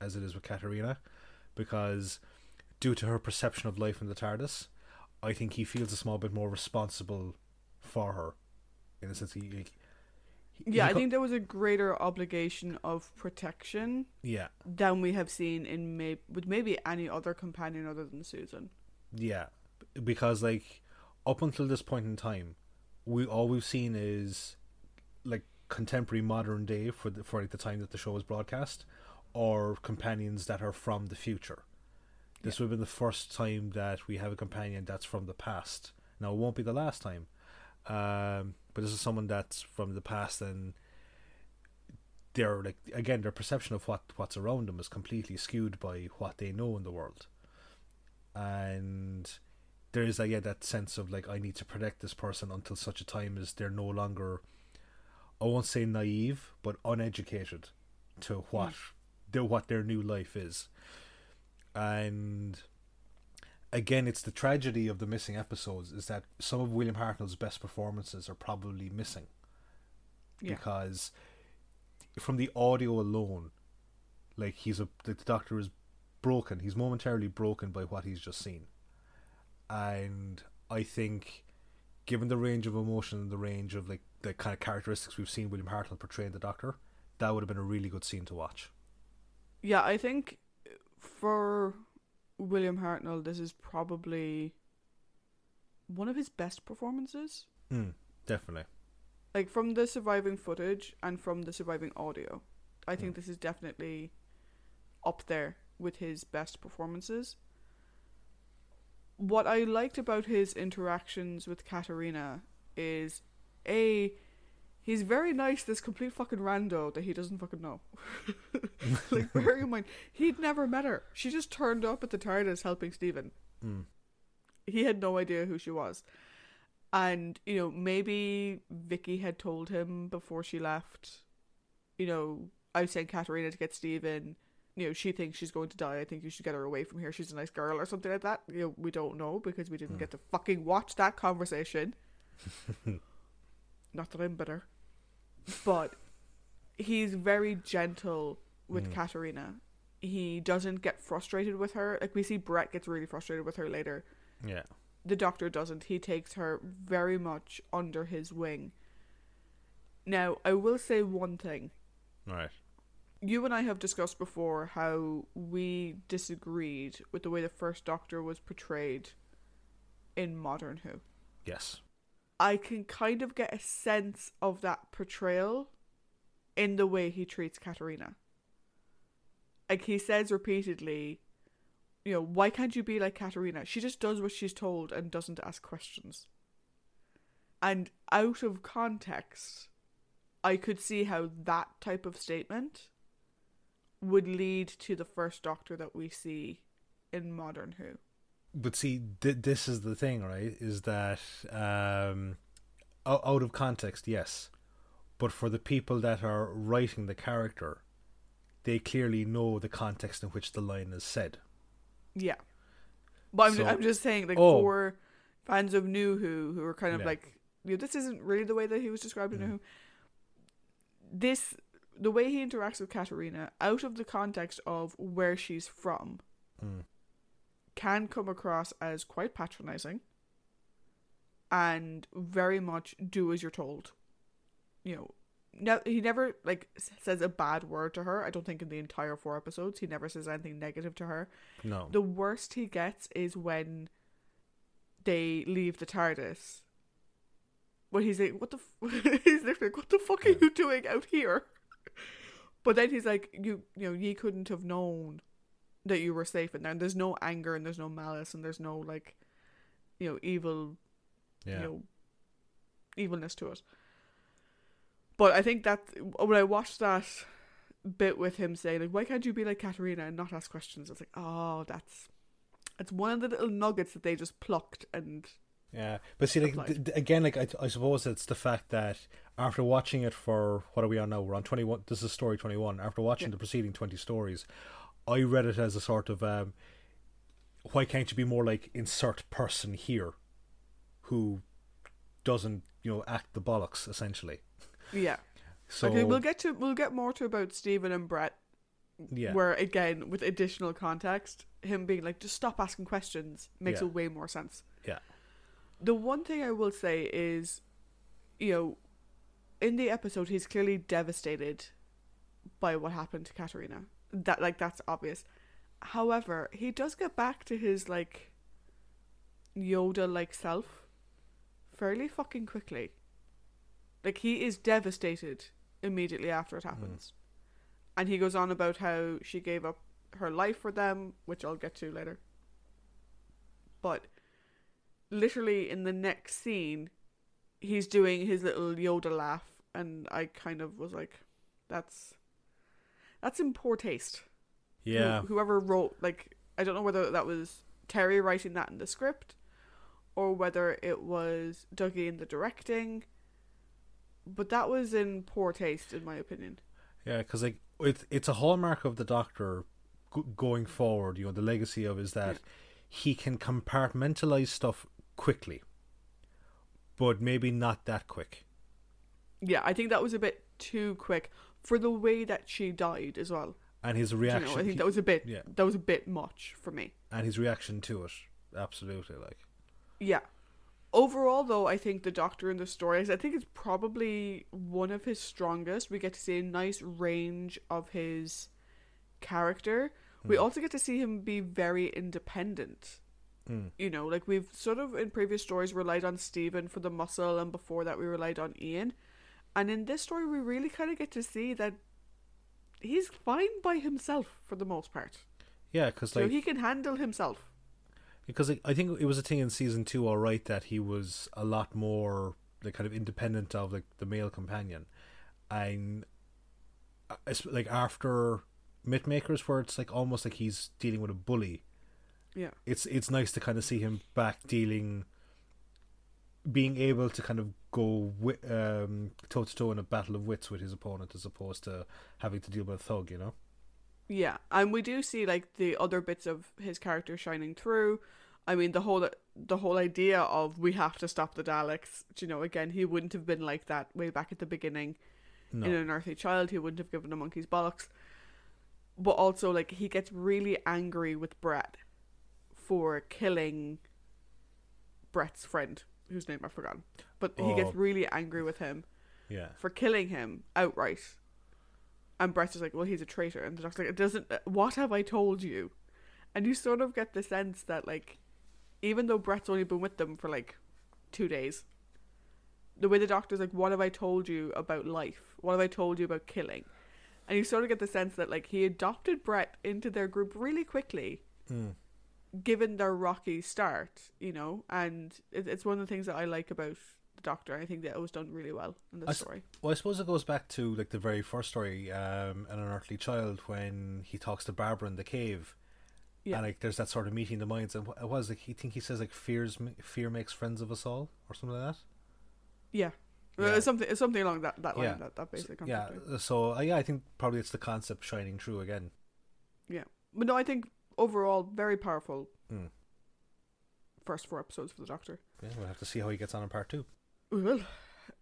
as it is with Katarina, because due to her perception of life in the TARDIS, I think he feels a small bit more responsible for her in a sense. He, he, Yeah, he I co- think there was a greater obligation of protection yeah, than we have seen in may- with maybe any other companion other than Susan. yeah, because like up until this point in time, we all we've seen is like contemporary modern day for the, for like, the time that the show was broadcast, or companions that are from the future. This would have been the first time that we have a companion that's from the past. Now it won't be the last time, um, but this is someone that's from the past, and their like again their perception of what what's around them is completely skewed by what they know in the world, and there is like yeah that sense of like I need to protect this person until such a time as they're no longer, I won't say naive, but uneducated to what their what their new life is, and again, it's the tragedy of the missing episodes is that some of William Hartnell's best performances are probably missing Yeah. because from the audio alone, like he's a the doctor is broken. He's momentarily broken by what he's just seen, and I think, given the range of emotion and the range of like the kind of characteristics we've seen William Hartnell portray in the Doctor, that would have been a really good scene to watch. Yeah, I think for William Hartnell, this is probably one of his best performances. Mm, definitely. Like from the surviving footage and from the surviving audio, I think this is definitely up there with his best performances. What I liked about his interactions with Katarina is a he's very nice this complete fucking rando that he doesn't fucking know. like bear in mind, he'd never met her. She just turned up at the TARDIS helping Stephen. Mm. He had no idea who she was. And, you know, maybe Vicky had told him before she left, you know, I sent Katarina to get Stephen. You know, she thinks she's going to die. I think you should get her away from here. She's a nice girl or something like that. You know, we don't know because we didn't get to fucking watch that conversation. Not that I'm bitter. But he's very gentle with Mm. Katarina. He doesn't get frustrated with her. Like we see Brett gets really frustrated with her later. Yeah. The doctor doesn't. He takes her very much under his wing. Now, I will say one thing. Right. You and I have discussed before how we disagreed with the way the first doctor was portrayed in Modern Who. Yes. I can kind of get a sense of that portrayal in the way he treats Katarina. Like he says repeatedly, you know, why can't you be like Katarina? She just does what she's told and doesn't ask questions. And out of context, I could see how that type of statement would lead to the first doctor that we see in Modern Who. But see th- this is the thing right is that um o- out of context yes but for the people that are writing the character they clearly know the context in which the line is said Yeah. But I'm, So- I'm just saying, like, Oh. for fans of New Who, who are kind of Yeah. like, you know, this isn't really the way that he was described in Mm. New Who. This, the way he interacts with Katarina, out of the context of where she's from, Mm. Can come across as quite patronizing and very much do as you're told. You know, no, he never like says a bad word to her. I don't think in the entire four episodes he never says anything negative to her. no The worst he gets is when they leave the TARDIS. When he's like, "What the?" F-? he's like, "What the fuck are you doing out here?" But then he's like, "You, you know, ye couldn't have known that you were safe in there." And there's no anger, and there's no malice, and there's no like, you know, evil, yeah you know, evilness to it. But I think that when I watched that bit with him saying like, "Why can't you be like Katarina and not ask questions?" I was like, "Oh, that's it's one of the little nuggets that they just plucked." And yeah but see like th- again like I, I suppose it's the fact that after watching it for what are we on now we're on 21 this is story 21 after watching Yeah. the preceding 20 stories i read it as a sort of um why can't you be more like insert person here who doesn't you know act the bollocks essentially yeah, so okay, we'll get to we'll get more to about Stephen and Brett, yeah where again with additional context, him being like, "Just stop asking questions," makes Yeah. a way more sense. yeah The one thing I will say is, you know, in the episode he's clearly devastated by what happened to Katarina. That like that's obvious. However, he does get back to his like Yoda like self fairly fucking quickly. Like he is devastated immediately after it mm. happens. And he goes on about how she gave up her life for them, which I'll get to later. But literally in the next scene, he's doing his little Yoda laugh, and I kind of was like, "That's that's in poor taste." Who- Yeah. whoever wrote like I don't know whether that was Terry writing that in the script, or whether it was Dougie in the directing. But that was in poor taste, in my opinion. Yeah, because like it's it's a hallmark of the Doctor g- going forward. You know, the legacy of is that he can compartmentalize stuff quickly, but maybe not that quick. Yeah, I think that was a bit too quick for the way that she died as well. And his Do You reaction, know, I think that was a bit yeah. that was a bit much for me. and his reaction to it, absolutely. Like, Yeah. Overall, though, I think the Doctor in the stories, I think it's probably one of his strongest. We get to see a nice range of his character. We Hmm. also get to see him be very independent. mm, You know, like we've sort of in previous stories relied on Stephen for the muscle, and before that we relied on Ian. And in this story, we really kind of get to see that he's fine by himself for the most part. yeah, because So he can handle himself. because like, I think it was a thing in season two, all right, that he was a lot more like kind of independent of like the male companion, and uh, it's like after Mythmakers, where it's like almost like he's dealing with a bully. Yeah. It's it's nice to kind of see him back dealing, being able to kind of go um toe to toe in a battle of wits with his opponent, as opposed to having to deal with a thug. You know. Yeah, and we do see like the other bits of his character shining through. I mean, the whole the whole idea of we have to stop the Daleks. You know, again, he wouldn't have been like that way back at the beginning. No. In an Earthly Child, he wouldn't have given a monkey's bollocks. But also, like, he gets really angry with Brett for killing Brett's friend, whose name I've forgotten. But he gets Oh. really angry with him yeah. for killing him outright. And Brett's just like, well, he's a traitor. And the doctor's like, it doesn't, what have I told you? And you sort of get the sense that, like, even though Brett's only been with them for like two days, the way the doctor's like, what have I told you about life? What have I told you about killing? And you sort of get the sense that, like, he adopted Brett into their group really quickly, Mm. Given their rocky start, you know? And it, it's one of the things that I like about the doctor. I think that it was done really well in s- story. Well, I suppose it goes back to like the very first story, um, an unearthly child when he talks to Barbara in the cave, Yeah. and like there's that sort of meeting the minds, and what it was like he think he says like fears fear makes friends of us all or something like that. Yeah. Yeah. it's something it's something along that, that line, Yeah. that, that basic concept. Yeah, so uh, yeah, I think probably it's the concept shining through again. Yeah, but no, I think overall very powerful Mm. first four episodes for the Doctor. Yeah, we'll have to see how he gets on in part two. We will.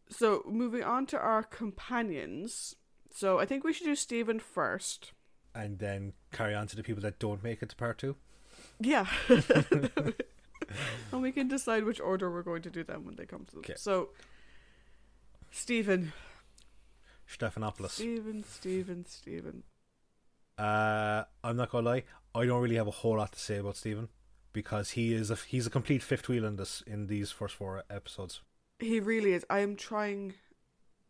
So moving on to our companions. So I think we should do Stephen first. and then carry on to the people that don't make it to part two. Yeah. and we can decide which order we're going to do them when they come to them. Okay. So Stephen. Stephanopoulos. Stephen, Stephen, Stephen. Uh, I'm not gonna lie, I don't really have a whole lot to say about Stephen because he is a he's a complete fifth wheel in this in these first four episodes. He really is. I am trying.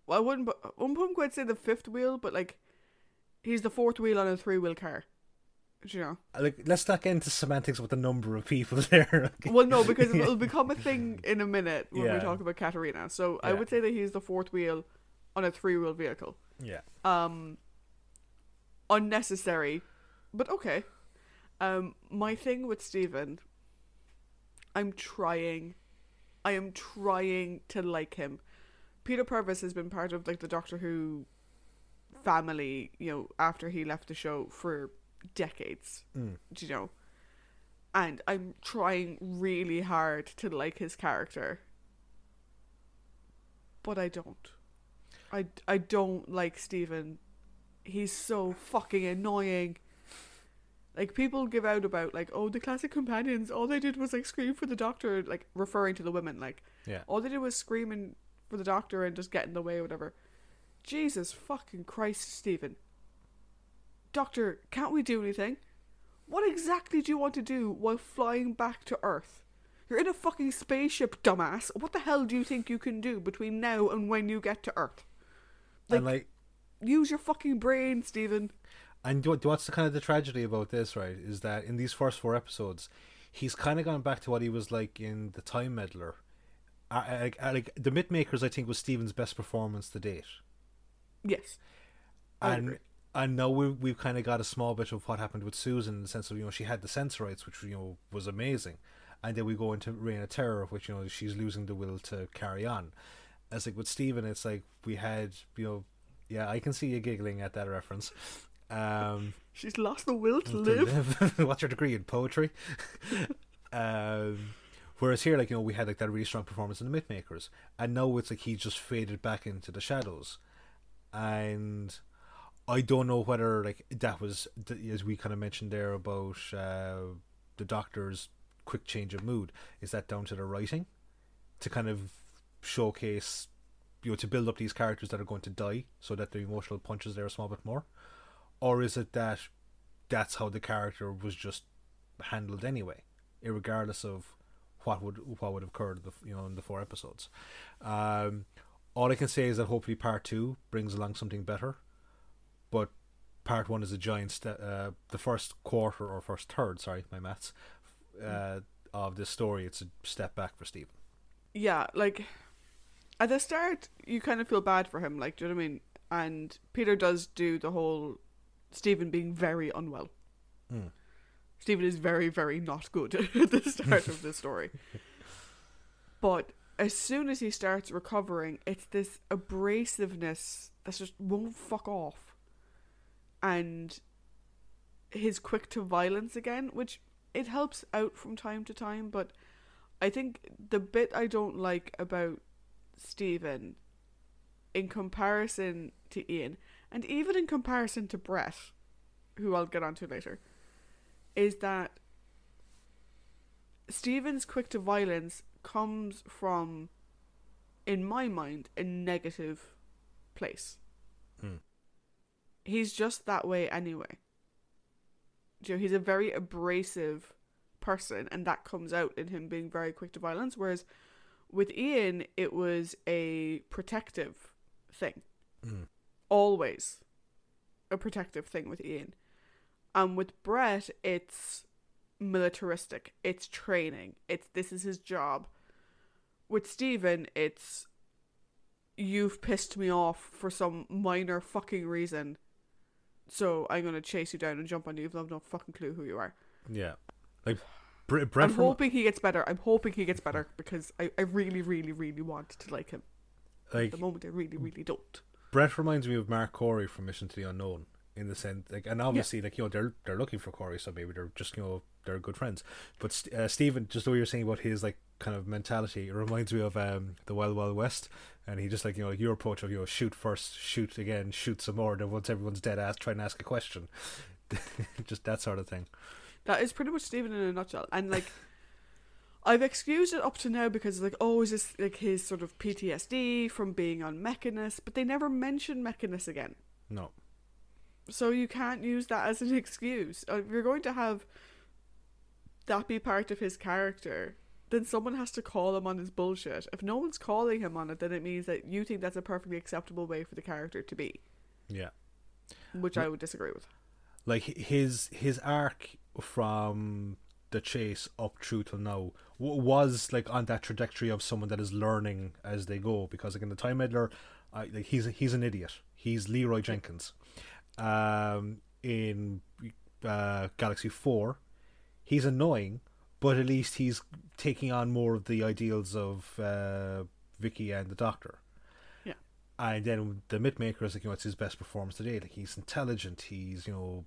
Well, I wouldn't. I wouldn't quite say the fifth wheel, but like, he's the fourth wheel on a three wheel car. Do You know. Like, let's not get into semantics with the number of people there. Well, no, because it'll become a thing in a minute when Yeah. we talk about Katarina. So I would say that he's the fourth wheel on a three wheel vehicle. yeah, Um, unnecessary, but okay. Um, my thing with Stephen, I'm trying, I am trying to like him. Peter Purves has been part of like the Doctor Who family, you know, after he left the show for decades. Mm. Do you know? And I'm trying really hard to like his character, but I don't. I, I don't like Stephen. He's so fucking annoying. Like people give out about like, oh, the classic companions. All they did was like scream for the doctor, like referring to the women. Like yeah, all they did was scream and for the doctor and just get in the way or whatever. Jesus fucking Christ, Stephen. Doctor, can't we do anything? What exactly do you want to do while flying back to Earth? You're in a fucking spaceship, dumbass. What the hell do you think you can do between now and when you get to Earth? and like, Use your fucking brain, Stephen. And what- what's the kind of the tragedy about this, right? Is that in these first four episodes, he's kind of gone back to what he was like in the Time Meddler. I, I, I, like the Myth Makers, I think was Stephen's best performance to date. Yes. I and agree. and now we we've kind of got a small bit of what happened with Susan in the sense of you know she had the sensorites, which you know was amazing, and then we go into Reign of Terror, which you know she's losing the will to carry on. As like with Stephen, it's like we had you know, yeah, I can see you giggling at that reference. Um, She's lost the will to to live. live. What's your degree in poetry? um, whereas here, like you know, we had like that really strong performance in the Mythmakers, and now it's like he just faded back into the shadows, and I don't know whether like that was as we kind of mentioned there about uh, the Doctor's quick change of mood. Is that down to the writing to kind of showcase? You know, to build up these characters that are going to die, so that the emotional punch is there a small bit more, or is it that that's how the character was just handled anyway, regardless of what would what would have occurred, the, you know, in the four episodes. Um, all I can say is that hopefully part two brings along something better, but part one is a giant step. Uh, the first quarter or first third, sorry, my maths, uh, of this story, it's a step back for Stephen. yeah, like at the start, you kind of feel bad for him. Like, do you know what I mean? And Peter does do the whole Stephen being very unwell. Hmm. Stephen is very, very not good at the start of the story. But as soon as he starts recovering, it's this abrasiveness that just won't fuck off. And his quick to violence again, which it helps out from time to time, but I think the bit I don't like about Stephen in comparison to Ian, and even in comparison to Brett, who I'll get onto later, is that Stephen's quick to violence comes from, in my mind, a negative place. Hmm. He's just that way anyway. You know, he's a very abrasive person, and that comes out in him being very quick to violence. Whereas with Ian, it was a protective thing Mm. Always a protective thing with Ian. And with Brett, it's militaristic. It's training. It's this is his job. With Stephen, it's you've pissed me off for some minor fucking reason. So I'm gonna chase you down and jump on you. I've no fucking clue who you are. Yeah, like Bre- Brett I'm from hoping he gets better. I'm hoping he gets better because I, I really, really, really want to like him. At like the moment, I really, really don't. Brett reminds me of Marc Cory from Mission to the Unknown in the sense, like, and obviously, like you know, they're they're looking for Cory, so maybe they're just you know they're good friends. But uh, Stephen, just the way you're saying about his like kind of mentality, it reminds me of um the Wild Wild West, and he just like you know your approach of you know shoot first, shoot again, shoot some more. Then once everyone's dead, ask try and ask a question, just that sort of thing. That is pretty much Stephen in a nutshell. And like, I've excused it up to now because like, oh, is this like his sort of PTSD from being on Mechanus? But they never mention Mechanus again, No, so you can't use that as an excuse. Uh, If you're going to have that be part of his character, then someone has to call him on his bullshit. If no one's calling him on it, then it means that you think that's a perfectly acceptable way for the character to be, yeah. which I would disagree with. like his his arc from the chase up through till now. W- was like on that trajectory of someone that is learning as they go because again, the time meddler I, like he's he's an idiot. He's Leeroy Jenkins. Um in uh galaxy 4 he's annoying but at least he's taking on more of the ideals of uh vicky and the doctor. Yeah. and then the myth maker is like you know it's his best performance today. Like he's intelligent. He's you know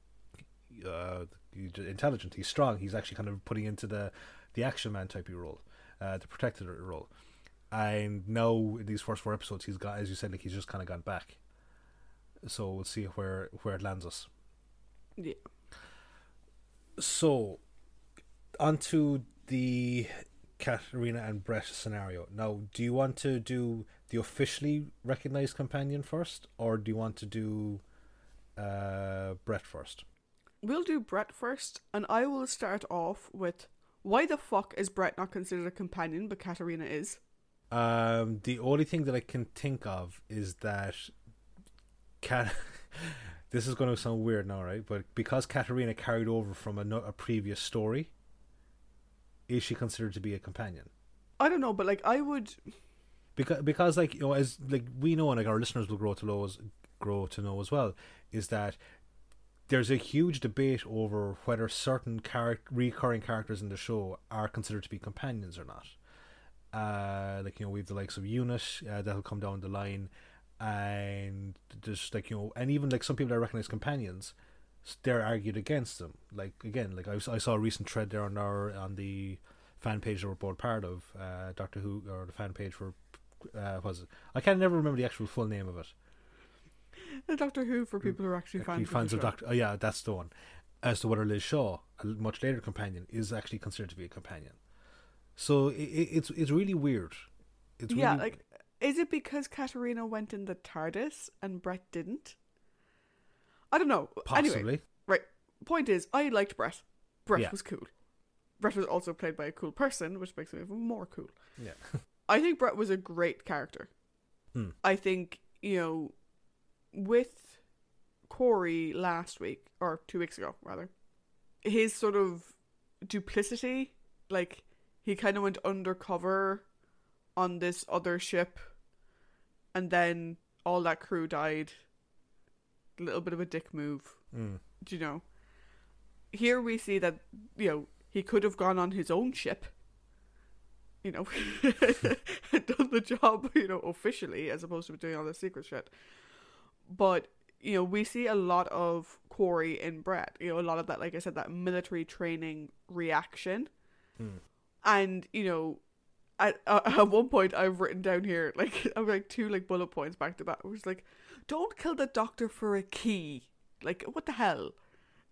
uh, intelligent. He's strong. He's actually kind of putting into the the action man type of role, uh, the protector role. And now in these first four episodes, he's got, as you said, like he's just kind of gone back. So we'll see where where it lands us. Yeah. So, onto the Katarina and Brett scenario. Now, do you want to do the officially recognized companion first, or do you want to do uh, Brett first? We'll do Brett first, and I will start off with why the fuck is Brett not considered a companion, but Katarina is? Um, the only thing that I can think of is that Kat. this is going to sound weird now, right? But because Katarina carried over from a, no- a previous story, is she considered to be a companion? I don't know, but like I would. because because like you know as like we know and like our listeners will grow to know as grow to know as well is that there's a huge debate over whether certain char- recurring characters in the show are considered to be companions or not. Uh, like you know, we have the likes of Eunice uh, that'll come down the line, and there's like you know, and even like some people that recognize companions, they're argued against them. Like again, like I, I saw a recent thread there on our on the fan page that we're both part of, uh, Doctor Who or the fan page for uh, what was it? I can never remember the actual full name of it. Doctor Who for people who are actually Actually, fans, fans of, of. Doctor. Oh yeah, that's the one. As to whether Liz Shaw, a much later companion, is actually considered to be a companion. So it, it, it's it's really weird. It's yeah, really, like is it because Katarina went in the TARDIS and Brett didn't? I don't know. possibly. Anyway, right. Point is, I liked Brett. Brett Yeah. was cool. Brett was also played by a cool person, which makes him even more cool. Yeah. I think Brett was a great character. Hmm. I think, you know, with Cory last week, or two weeks ago, rather, his sort of duplicity, like, he kind of went undercover on this other ship, and then all that crew died. A little bit of a dick move, Mm. do you know? Here we see that, you know, he could have gone on his own ship you know, done the job, you know, officially as opposed to doing all the secret shit. But, you know, we see a lot of Cory in Brett, you know, a lot of that, like I said, that military training reaction. Hmm. And, you know, at, uh, at one point I've written down here, like, I'm like two, like, bullet points back to back. It was like, don't kill the doctor for a key. Like, what the hell?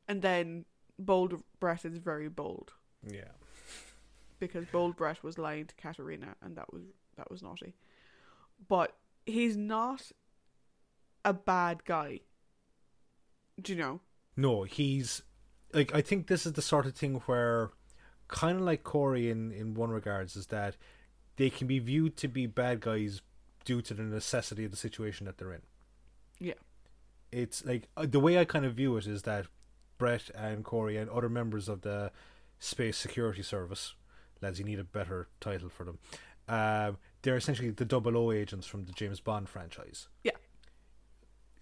And then bold Brett is very bold Yeah. because Bold Brett was lying to Katarina, and that was that was naughty. But he's not a bad guy. Do you know? No, he's like I think this is the sort of thing where kind of like Cory in in one regards is that they can be viewed to be bad guys due to the necessity of the situation that they're in. Yeah. It's like uh, the way I kind of view it is that Brett and Cory and other members of the Space Security Service, lads, you need a better title for them. Um, they're essentially the double O agents from the James Bond franchise. Yeah.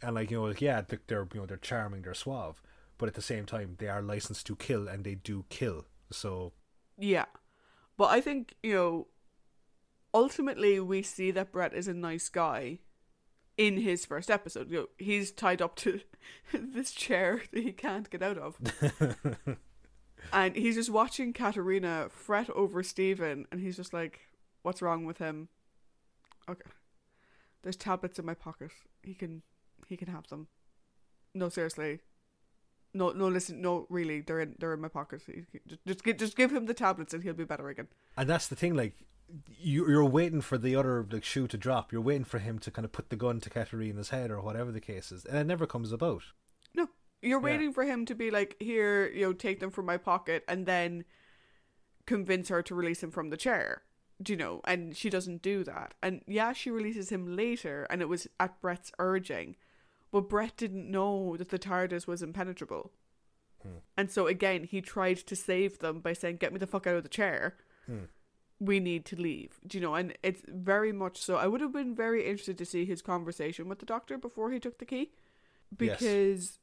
And like you know, like yeah, they're- you know they're charming, they're suave, but at the same time they are licensed to kill and they do kill. So Yeah. But I think, you know, ultimately we see that Brett is a nice guy in his first episode. You know, he's tied up to this chair that he can't get out of. and he's just watching Katarina fret over Stephen and he's just like, What's wrong with him? Okay. There's tablets in my pocket. He can he can have them. No, seriously. No, no. Listen, no. Really, they're in they're in my pocket. Just, just, gi- just give him the tablets, and he'll be better again. And that's the thing, like you, you're waiting for the other like shoe to drop. You're waiting for him to kind of put the gun to Katarina's head or whatever the case is, and it never comes about. No, you're Yeah. waiting for him to be like, here, you know, take them from my pocket, and then convince her to release him from the chair. Do you know? And she doesn't do that. And yeah, she releases him later, and it was at Brett's urging, but Brett didn't know that the TARDIS was impenetrable. Hmm. And so again, he tried to save them by saying, "Get me the fuck out of the chair." Hmm. We need to leave. Do you know? And it's very much so. I would have been very interested to see his conversation with the doctor before he took the key, Yes. because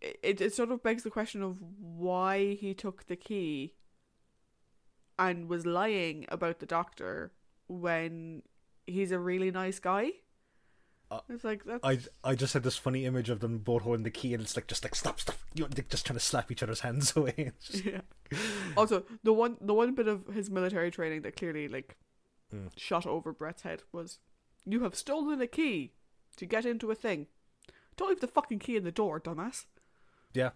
it it sort of begs the question of why he took the key and was lying about the doctor when he's a really nice guy. Uh, it's like that's I I just had this funny image of them both holding the key, and it's like just like stop, stop, you know, they're just trying to slap each other's hands away. Just- yeah. Also, the one the one bit of his military training that clearly like Hmm. shot over Brett's head was, "You have stolen a key to get into a thing. Don't leave the fucking key in the door, dumbass." yeah,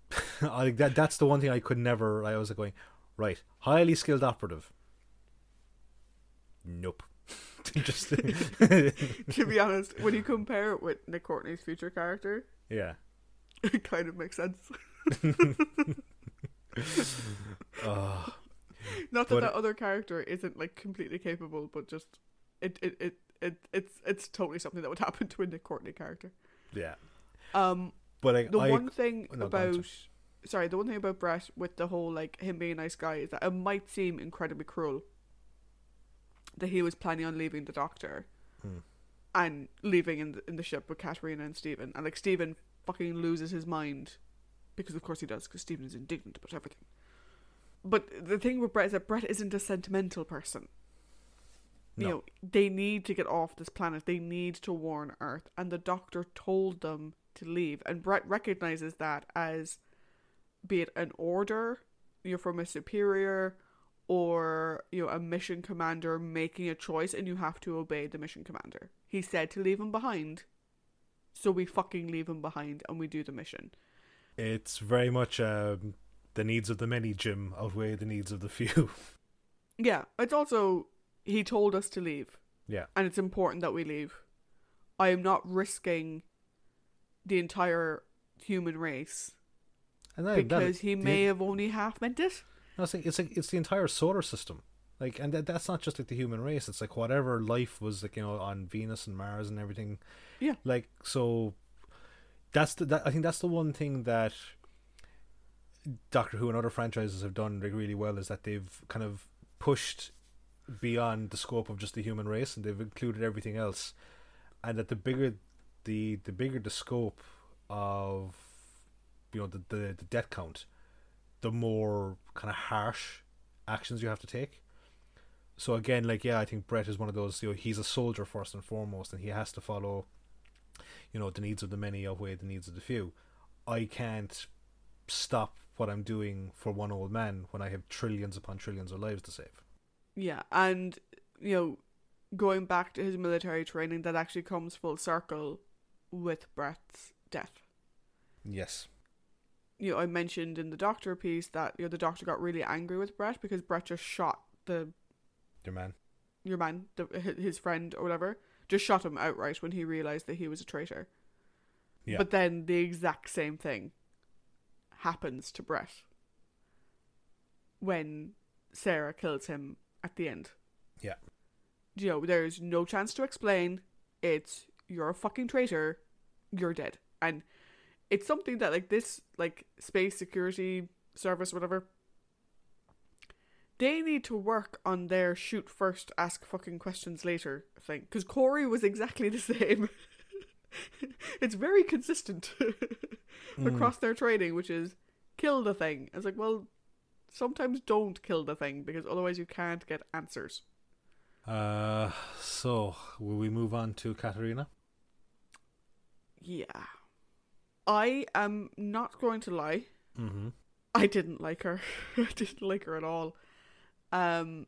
I that that's the one thing I could never. I was like going right, highly skilled operative. Nope. Just to be honest, when you compare it with Nick Courtney's future character, yeah. it kind of makes sense. Oh, Not that But- that other character isn't like completely capable, but just it it, it, it it's it's totally something that would happen to a Nick Courtney character. yeah. Um, But I, the I one thing no, about sorry, the one thing about Brett with the whole like him being a nice guy is that it might seem incredibly cruel that he was planning on leaving the doctor Hmm. and leaving in the, in the ship with Katarina and Stephen, and like Stephen fucking loses his mind because of course he does because Stephen is indignant about everything. But the thing with Brett is that Brett isn't a sentimental person. You know, they need to get off this planet. They need to warn Earth, and the Doctor told them to leave. And Brett recognizes that as, be it an order, you're from a superior, or you know, a mission commander making a choice, and you have to obey the mission commander. He said to leave him behind, so we fucking leave him behind, and we do the mission. it's very much um, the needs of the many, Jim, outweigh the needs of the few. Yeah, it's also he told us to leave. yeah. and it's important that we leave. I am not risking the entire human race because that, he may have only half meant it. No, it's like it's like it's the entire solar system. Like, and that, that's not just like the human race. It's like whatever life was like you know on Venus and Mars and everything. Yeah. Like so, that's the that, I think that's the one thing that Doctor Who and other franchises have done like, really well is that they've kind of pushed beyond the scope of just the human race and they've included everything else, and that the bigger the the bigger the scope of you know the the, the death count the more kind of harsh actions you have to take. So again, like yeah, I think Brett is one of those. You know, he's a soldier first and foremost, and he has to follow. You know, the needs of the many outweigh the needs of the few. I can't stop what I'm doing for one old man when I have trillions upon trillions of lives to save. Yeah, and you know, going back to his military training, that actually comes full circle with Brett's death. Yes. You know, I mentioned in the Doctor piece that you know the Doctor got really angry with Brett because Brett just shot the Your man. your man, the, his friend or whatever, just shot him outright when he realized that he was a traitor. Yeah. But then the exact same thing happens to Brett when Sarah kills him at the end. Yeah. You know, there's no chance to explain. It's you're a fucking traitor. You're dead. And it's something that like this like space security service whatever they need to work on their shoot first ask fucking questions later thing because cory was exactly the same. It's very consistent across their training which is kill the thing. It's like well sometimes don't kill the thing because otherwise you can't get answers. Uh, so will we move on to Katarina? yeah i am not going to lie Mm-hmm. I didn't like her. I didn't like her at all. Um,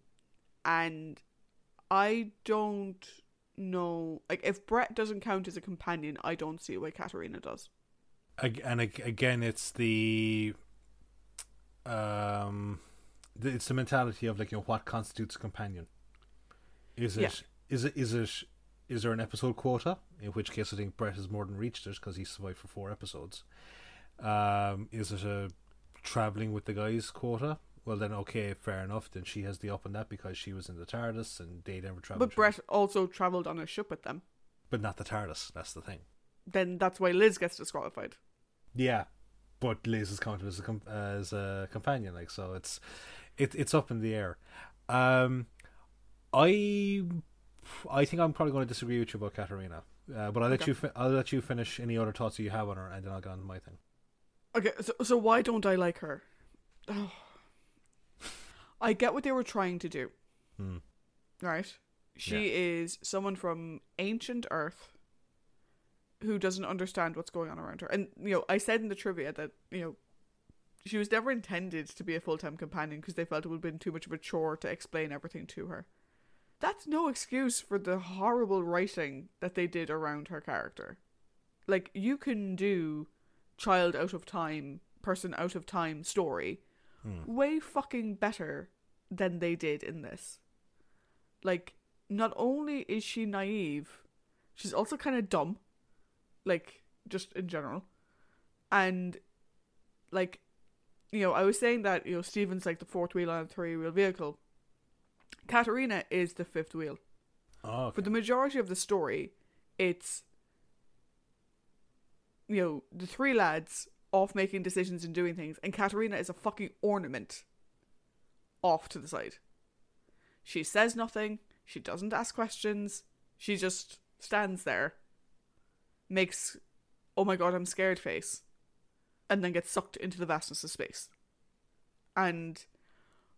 and I don't know. Like, if Brett doesn't count as a companion, I don't see why Katarina does. And again, it's the um, it's the mentality of like you know what constitutes a companion. Is it Yeah. is it is it is there an episode quota? In which case, I think Brett has more than reached it because he survived for four episodes. Um, is it a traveling with the guys quota? Well, then okay, fair enough. Then she has the up on that because she was in the TARDIS and they never traveled. But Brett also travelled on a ship with them. but not the TARDIS. That's the thing. Then that's why Liz gets disqualified. Yeah, but Liz is counted as a com- as a companion, like so. It's it, it's up in the air. Um, I I think I'm probably going to disagree with you about Katarina, uh, but I'll let Okay. you fi- I'll let you finish any other thoughts that you have on her, and then I'll get on to my thing. Okay, so so why don't I like her? Oh. I get what they were trying to do. Hmm. Right? She is someone from ancient Earth who doesn't understand what's going on around her. And you know, I said in the trivia that, you know, she was never intended to be a full-time companion because they felt it would have been too much of a chore to explain everything to her. That's no excuse for the horrible writing that they did around her character. Like you can do child out of time, person out of time story Hmm. way fucking better than they did in this. Like not only is she naive, she's also kind of dumb, like just in general, and like, you know, I was saying that you know Steven's like the fourth wheel on a three wheel vehicle. Katarina is the fifth wheel. Oh, okay. For the majority of the story, it's you know the three lads off making decisions and doing things, and Katarina is a fucking ornament off to the side. She says nothing. She doesn't ask questions. She just stands there, makes "Oh my god, I'm scared" face, and then gets sucked into the vastness of space. And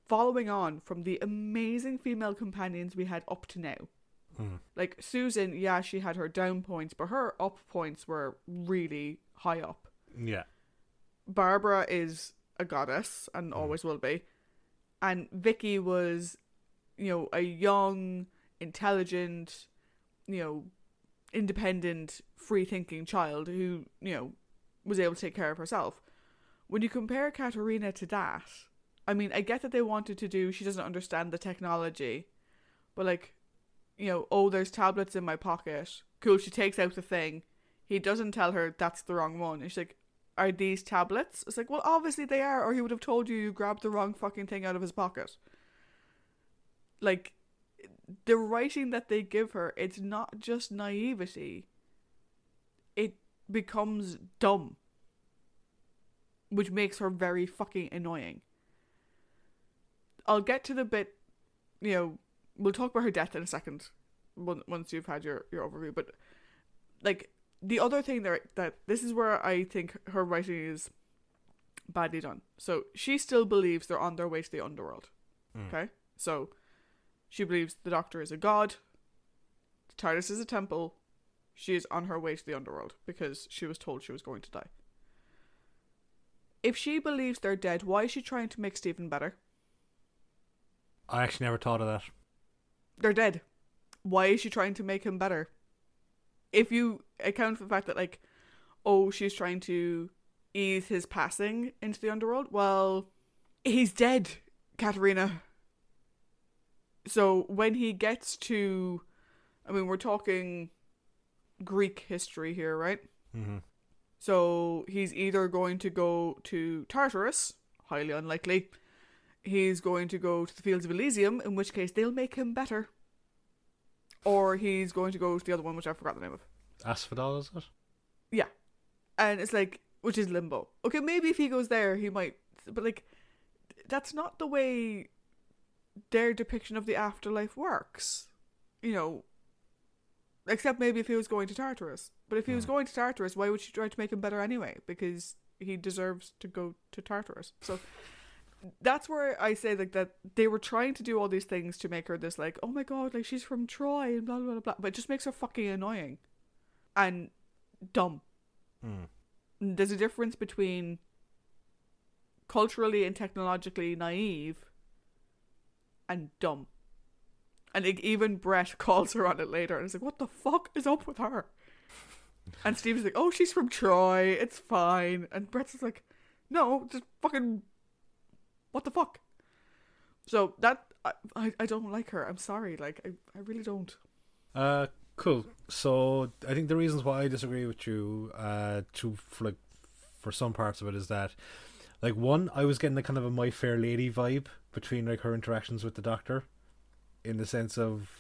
following on from the amazing female companions we had up to now, Hmm. like Susan, yeah, she had her down points, but her up points were really high up. yeah. Barbara is a goddess and always will be. And Vicky was, you know, a young, intelligent, you know, independent, free thinking child who, you know, was able to take care of herself. When you compare Katarina to that, I mean, I get that they wanted to do, she doesn't understand the technology, but like, you know, oh, there's tablets in my pocket. Cool, she takes out the thing. He doesn't tell her that's the wrong one. And she's like, are these tablets? It's like, well, obviously they are, or he would have told you you grabbed the wrong fucking thing out of his pocket. Like, the writing that they give her, it's not just naivety, it becomes dumb. Which makes her very fucking annoying. I'll get to the bit, you know, we'll talk about her death in a second, once you've had your, your overview, but, like, the other thing there that this is where I think her writing is badly done. So she still believes they're on their way to the underworld. Mm. Okay? So she believes the doctor is a god, TARDIS is a temple, she is on her way to the underworld because she was told she was going to die. If she believes they're dead, why is she trying to make Steven better? I actually never thought of that. They're dead. Why is she trying to make him better? If you account for the fact that, like, oh, she's trying to ease his passing into the underworld, well, he's dead, Katarina. So when he gets to, I mean, we're talking Greek history here, right? Mm-hmm. So he's either going to go to Tartarus, highly unlikely. He's going to go to the Fields of Elysium, in which case they'll make him better. Or he's going to go to the other one, which I forgot the name of. Asphodel, is it? Yeah. And it's like, which is limbo. Okay, maybe if he goes there, he might. But like, that's not the way their depiction of the afterlife works. You know, except maybe if he was going to Tartarus. But if he was Hmm. going to Tartarus, why would she try to make him better anyway? Because he deserves to go to Tartarus. So that's where I say like that they were trying to do all these things to make her this like, oh my god, like she's from Troy and blah blah blah blah. But it just makes her fucking annoying and dumb. Mm. There's a difference between culturally and technologically naive and dumb. And like, even Bret calls her on it later and is like, what the fuck is up with her? And Steve's like, oh, she's from Troy. It's fine. And Bret's like, no, just fucking, what the fuck? So that, I, I, I don't like her. I'm sorry. Like, I, I really don't. Uh, cool. So I think the reasons why I disagree with you, uh, to for like for some parts of it is that, like one, I was getting a kind of a My Fair Lady vibe between like her interactions with the Doctor, in the sense of.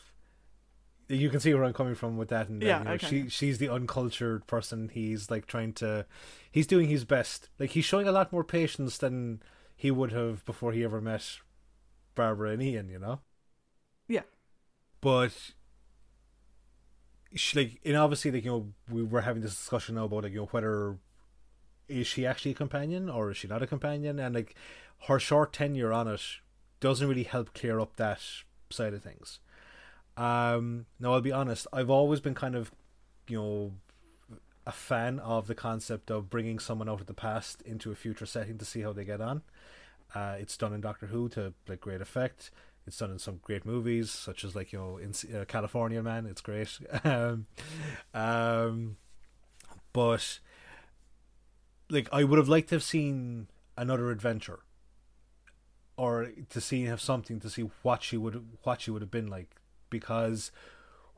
You can see where I'm coming from with that, and that, Yeah, you know, can, she she's the uncultured person. He's like trying to, he's doing his best. Like he's showing a lot more patience than he would have before he ever met Barbara and Ian. You know. Yeah. But she like and obviously like you know we were having this discussion now about like you know whether is she actually a companion or is she not a companion and like her short tenure on it doesn't really help clear up that side of things um now i'll be honest i've always been kind of you know a fan of the concept of bringing someone out of the past into a future setting to see how they get on uh it's done in doctor who to like great effect it's done in some great movies, such as like you know in uh, California Man. It's great. um, um, but like I would have liked to have seen another adventure, or to see have something to see what she would what she would have been like because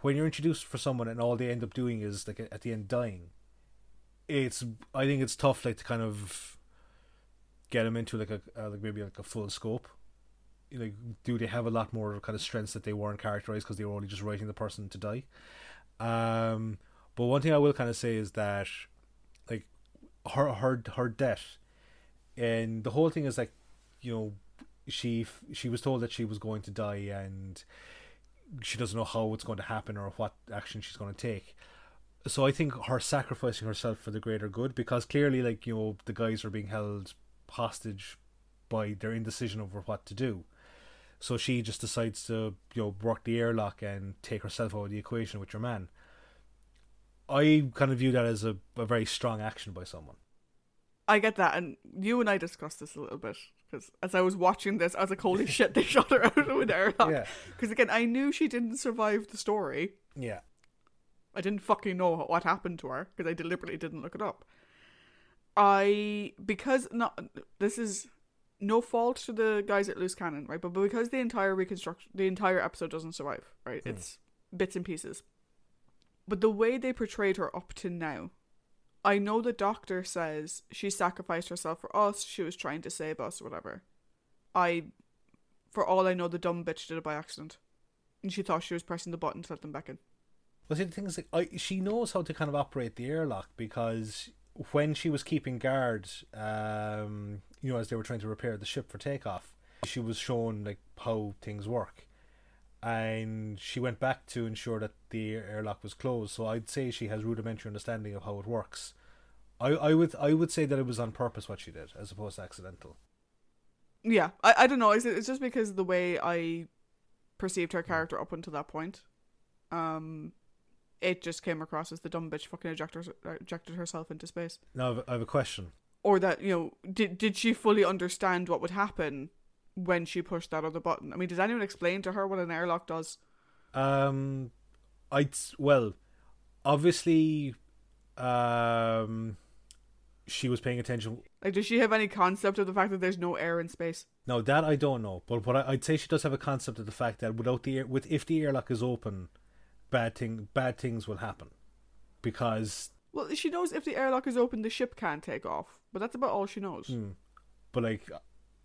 when you're introduced for someone and all they end up doing is like at the end dying, it's I think it's tough like to kind of get them into like a uh, like maybe like a full scope. You know, do they have a lot more kind of strengths that they weren't characterized because they were only just writing the person to die? Um, but one thing I will kind of say is that like her her her death and the whole thing is like you know she she was told that she was going to die and she doesn't know how it's going to happen or what action she's going to take so i think her sacrificing herself for the greater good because clearly like you know the guys are being held hostage by their indecision over what to do so she just decides to you know work the airlock and take herself out of the equation with your man i kind of view that as a, a very strong action by someone I get that, and you and I discussed this a little bit because as I was watching this, I was like, "Holy shit, they shot her out of an airlock." Yeah. Because again, I knew she didn't survive the story. yeah I didn't fucking know what happened to her because I deliberately didn't look it up. I because not this is no fault to the guys at Loose Cannon, right? But because the entire reconstruction, the entire episode doesn't survive, right? Hmm. It's bits and pieces. But the way they portrayed her up to now, I know the doctor says she sacrificed herself for us. She was trying to save us, whatever. I, for all I know, the dumb bitch did it by accident, and she thought she was pressing the button to let them back in. Well, see, the thing is, like, I, she knows how to kind of operate the airlock because when she was keeping guard, um, you know, as they were trying to repair the ship for takeoff, she was shown like how things work, and she went back to ensure that the airlock was closed. So I'd say she has rudimentary understanding of how it works. I, I would I would say that it was on purpose what she did as opposed to accidental. Yeah, I, I don't know. It's, it's just because the way I perceived her character up until that point, um, it just came across as the dumb bitch fucking ejected, ejected herself into space. Now I have, a question. Or that, you know, did, did she fully understand what would happen when she pushed that other button? I mean, did anyone explain to her what an airlock does? Um, I'd well, obviously, um, she was paying attention. Like, does she have any concept of the fact that there's no air in space? No, that I don't know, but what I, I'd say she does have a concept of the fact that without the air, with if the airlock is open, bad thing bad things will happen, because Well, she knows if the airlock is open, the ship can't take off. But that's about all she knows. hmm, but like,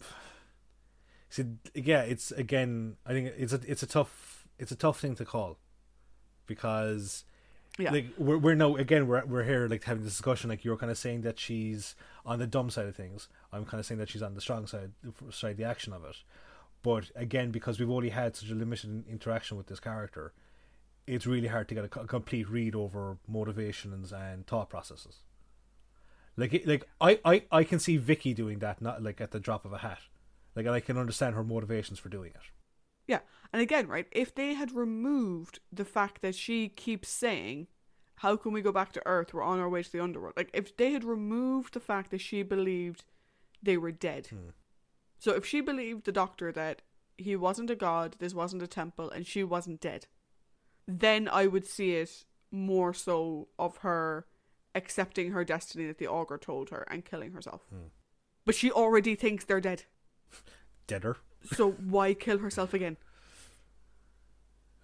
see, yeah, it's again, I think it's a it's a tough it's a tough thing to call, because Yeah. like we're we're now again we're we're here like having this discussion like you're kind of saying that she's on the dumb side of things. I'm kind of saying that she's on the strong side side the action of it. But again, because we've only had such a limited interaction with this character, it's really hard to get a, complete read over motivations and thought processes. Like like I, I I can see Vicky doing that not like at the drop of a hat. Like and I can understand her motivations for doing it. Yeah. And again, right, if they had removed the fact that she keeps saying, How can we go back to Earth? We're on our way to the underworld. Like, if they had removed the fact that she believed they were dead. Hmm. So if she believed the doctor that he wasn't a god, this wasn't a temple, and she wasn't dead, then I would see it more so of her accepting her destiny that the augur told her and killing herself. Hmm. But she already thinks they're dead. Deader. So why kill herself again?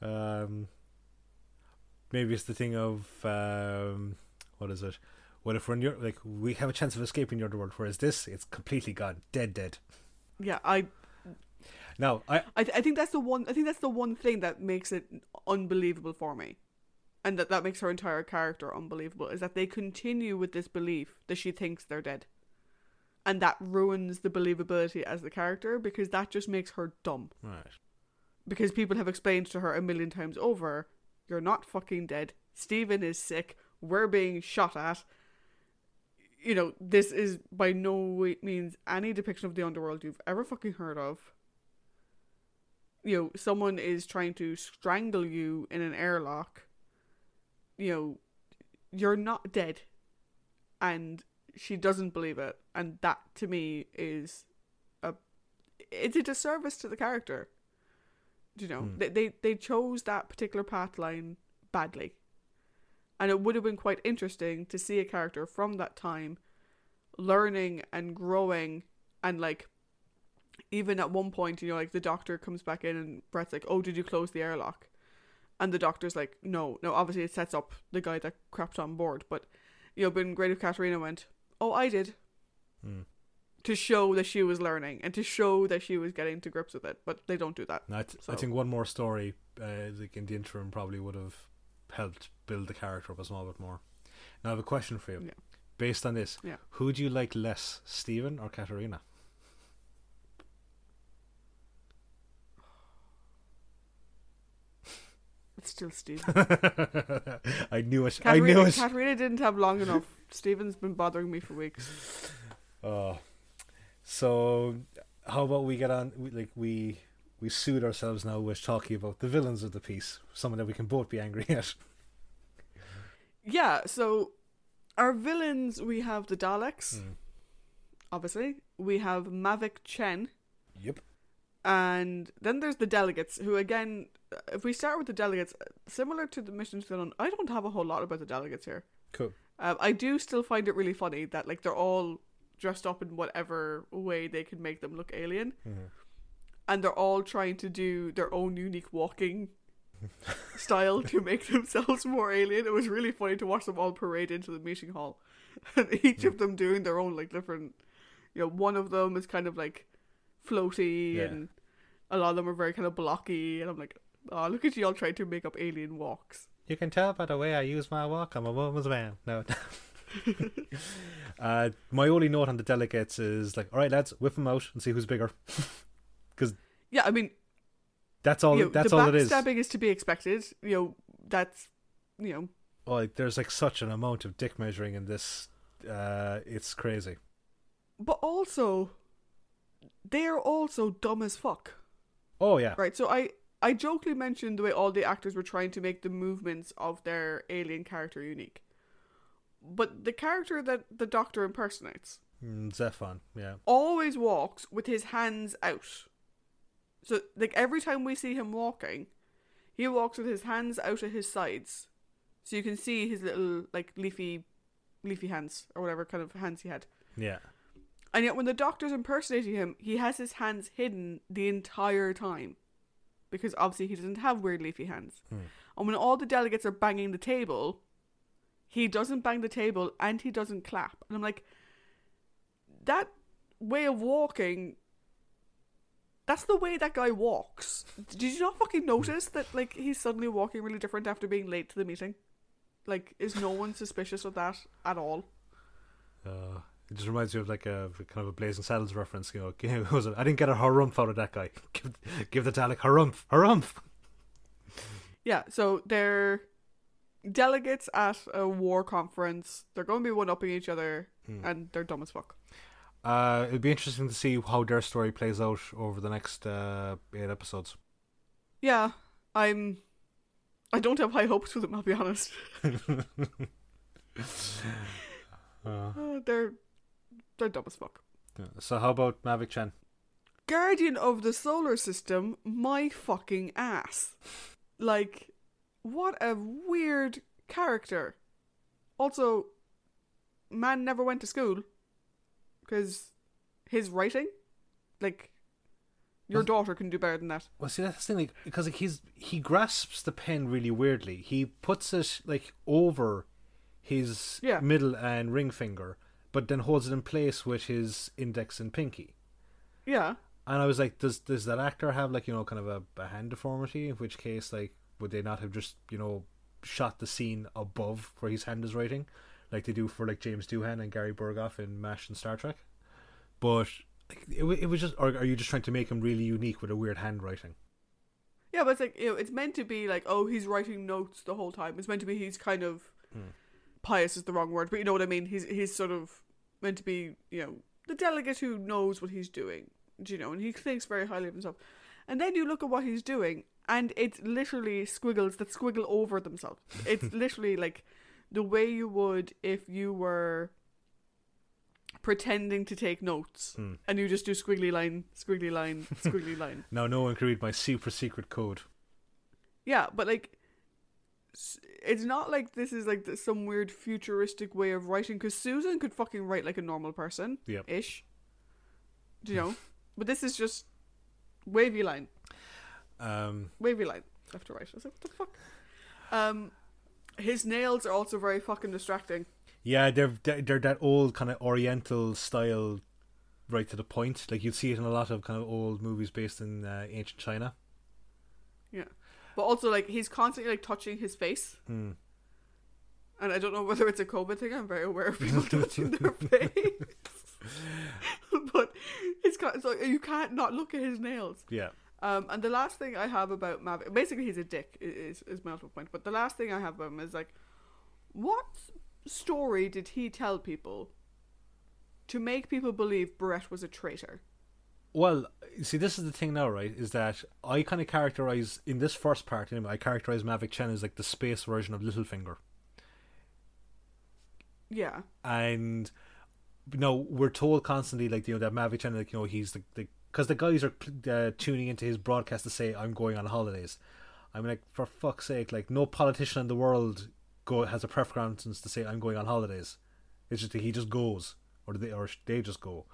Um, maybe it's the thing of um, what is it? What if we're in your like we have a chance of escaping the world, whereas this it's completely gone, dead, dead. Yeah, I Now I I, th- I think that's the one I think that's the one thing that makes it unbelievable for me. And that that makes her entire character unbelievable is that they continue with this belief that she thinks they're dead. And that ruins the believability as the character because that just makes her dumb. right. Because people have explained to her a million times over, you're not fucking dead. Steven is sick. We're being shot at. You know, this is by no means any depiction of the underworld you've ever fucking heard of you know, someone is trying to strangle you in an airlock, you know, you're not dead. And she doesn't believe it. And that to me is a it's a disservice to the character. You know, Hmm. they, they they chose that particular path line badly. And it would have been quite interesting to see a character from that time learning and growing and like even at one point, you know, like the doctor comes back in and Bret's like, "Oh, did you close the airlock?" And the doctor's like, no, no. Obviously, it sets up the guy that crept on board. But you know, been great if Katarina went, oh, I did, Hmm. to show that she was learning and to show that she was getting to grips with it. But they don't do that. I, th- I think one more story, uh, like in the interim, probably would have helped build the character up a small bit more. Now, I have a question for you. Yeah. Based on this, Yeah. who do you like less, Steven or Katarina? Still Steve. I knew it. I knew it. Katarina didn't have long enough. Steven's been bothering me for weeks. Oh, so how about we get on? Like we we suit ourselves now with talking about the villains of the piece, someone that we can both be angry at. Yeah, so our villains we have the Daleks, Mm. obviously. We have Mavic Chen, Yep. and then there's the delegates, who again, if we start with the delegates, similar to the mission to the Unknown, I don't have a whole lot about the delegates here. Cool. Um, I do still find it really funny that like they're all dressed up in whatever way they can make them look alien, Mhm. and they're all trying to do their own unique walking style to make themselves more alien. It was really funny to watch them all parade into the meeting hall, and each Hmm. of them doing their own like different. You know, one of them is kind of like floaty, Yeah. and a lot of them are very kind of blocky, and I'm like, oh, look at you all trying to make up alien walks. You can tell by the way I use my walk. I'm a woman's man. No. uh, my only note on the delegates is like, all right, lads, whip them out and see who's bigger. Because yeah, I mean, That's all. you know, that's all it is. backstabbing is to be expected. You know, that's you know, Oh, like, there's like such an amount of dick measuring in this. Uh, it's crazy. but also they are also dumb as fuck. Oh yeah. Right. So I I jokingly mentioned the way all the actors were trying to make the movements of their alien character unique. But the character that the doctor impersonates Mm, Zephon. Yeah. always walks with his hands out. So like every time we see him walking, he walks with his hands out at his sides. So you can see his little like leafy leafy hands or whatever kind of hands he had. Yeah. And yet when the doctor's impersonating him, he has his hands hidden the entire time. Because obviously he doesn't have weird leafy hands. Hmm. And when all the delegates are banging the table, he doesn't bang the table and he doesn't clap. And I'm like, that way of walking, that's the way that guy walks. Did you not fucking notice that, like, he's suddenly walking really different after being late to the meeting? Like, is no one suspicious of that at all? Uh, it just reminds me of like a kind of a Blazing Saddles reference. You know, was it? I didn't get a harumph out of that guy. Give, give the Dalek harumph, harumph. Yeah, so they're delegates at a war conference. They're going to be one upping each other, Hmm. and they're dumb as fuck. Uh, it'd be interesting to see how their story plays out over the next uh, eight episodes. Yeah, I'm. I don't have high hopes for them. I'll be honest. Uh, they're they're dumb as fuck. so how about Mavic Chen? Guardian of the solar system, my fucking ass. Like, what a weird character. Also, man never went to school because his writing, like, your Was- daughter can do better than that. Well, see that's the thing, like, because like he's he grasps the pen really weirdly. He puts it like over his Yeah. middle and ring finger, but then holds it in place with his index and pinky. Yeah, And I was like, does does that actor have like you know kind of a, a hand deformity? In which case, like, would they not have just you know shot the scene above where his hand is writing, like they do for like James Doohan and Gary Burghoff in Mash and Star Trek? But like, it, it was just, or are you just trying to make him really unique with a weird handwriting? yeah, but it's like you know, it's meant to be like, oh, he's writing notes the whole time. It's meant to be he's kind of Hmm. pious is the wrong word, but you know what I mean. He's he's sort of meant to be, you know, the delegate who knows what he's doing, do you know, and he thinks very highly of himself. And then you look at what he's doing, and it's literally squiggles that squiggle over themselves. It's literally like the way you would if you were pretending to take notes, Hmm. and you just do squiggly line, squiggly line, squiggly line. Now no one can read my super secret code. Yeah, but like, it's not like this is like some weird futuristic way of writing. Because Susan could fucking write like a normal person, Yep. ish. Do you know? but this is just wavy line, Um, wavy line. left to right. I was like, what the fuck? Um, his nails are also very fucking distracting. Yeah, they're they're they're that old kind of Oriental style, right to the point. Like you'd see it in a lot of kind of old movies based in uh, ancient China. Yeah, but also like he's constantly like touching his face, Hmm. and I don't know whether it's a COVID thing. I'm very aware of people touching their face, but it's kind so you can't not look at his nails. Yeah. Um, and the last thing I have about Mavic, basically he's a dick, is is my ultimate point. But the last thing I have about him is like, what story did he tell people to make people believe Bret was a traitor? Well, see, this is the thing now, right? Is that I kind of characterize in this first part, anyway, I characterize Mavic Chen as like the space version of Littlefinger, Yeah, and you know we're told constantly like you know that Mavic Chen, like you know he's the the because the guys are uh, tuning into his broadcast to say I'm going on holidays. I'm like, for fuck's sake, like no politician in the world go has a preference to say I'm going on holidays. It's just that he just goes, or they or they just go.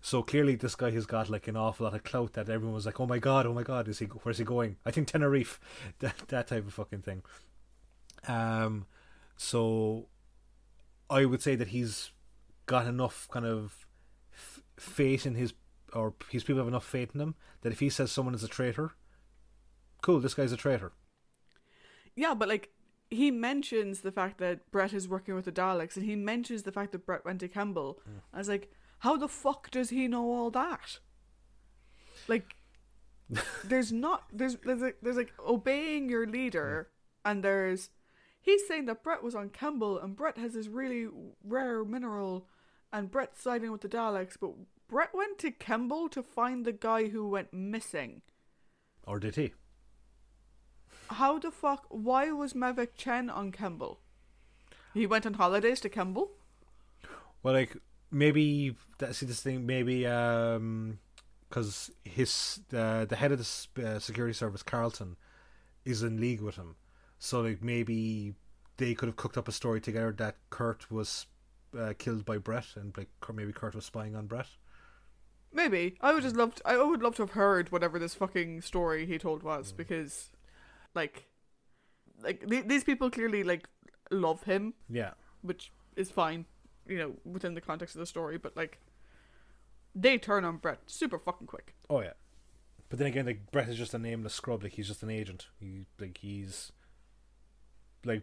So clearly, this guy has got like an awful lot of clout that everyone was like, "Oh my god, oh my god, is he? Where's he going?" I think Tenerife, that that type of fucking thing. Um, so I would say that he's got enough kind of f- faith in his, or his people have enough faith in him that if he says someone is a traitor, cool, this guy's a traitor. yeah, but like he mentions the fact that Bret is working with the Daleks, and he mentions the fact that Bret went to Kembel. I was like, how the fuck does he know all that? Like, there's not there's there's like, there's like obeying your leader, hmm. and there's he's saying that Bret was on Kembel, and Bret has this really rare mineral, and Bret's siding with the Daleks, but Bret went to Kembel to find the guy who went missing. Or did he? How the fuck? Why was Mavic Chen on Kembel? He went on holidays to Kembel. Well, like maybe that see this thing maybe um because his uh, the head of the uh, security service Karlton is in league with him, so like maybe they could have cooked up a story together that Kurt was uh, killed by Bret and like maybe Kurt was spying on Bret. Maybe. I would just love. To, I would love to have heard whatever this fucking story he told was because, like, like th- these people clearly like love him, Yeah, which is fine, you know, within the context of the story. But like, they turn on Bret super fucking quick. oh yeah. But then again, like Bret is just a nameless scrub. Like he's just an agent. He like he's like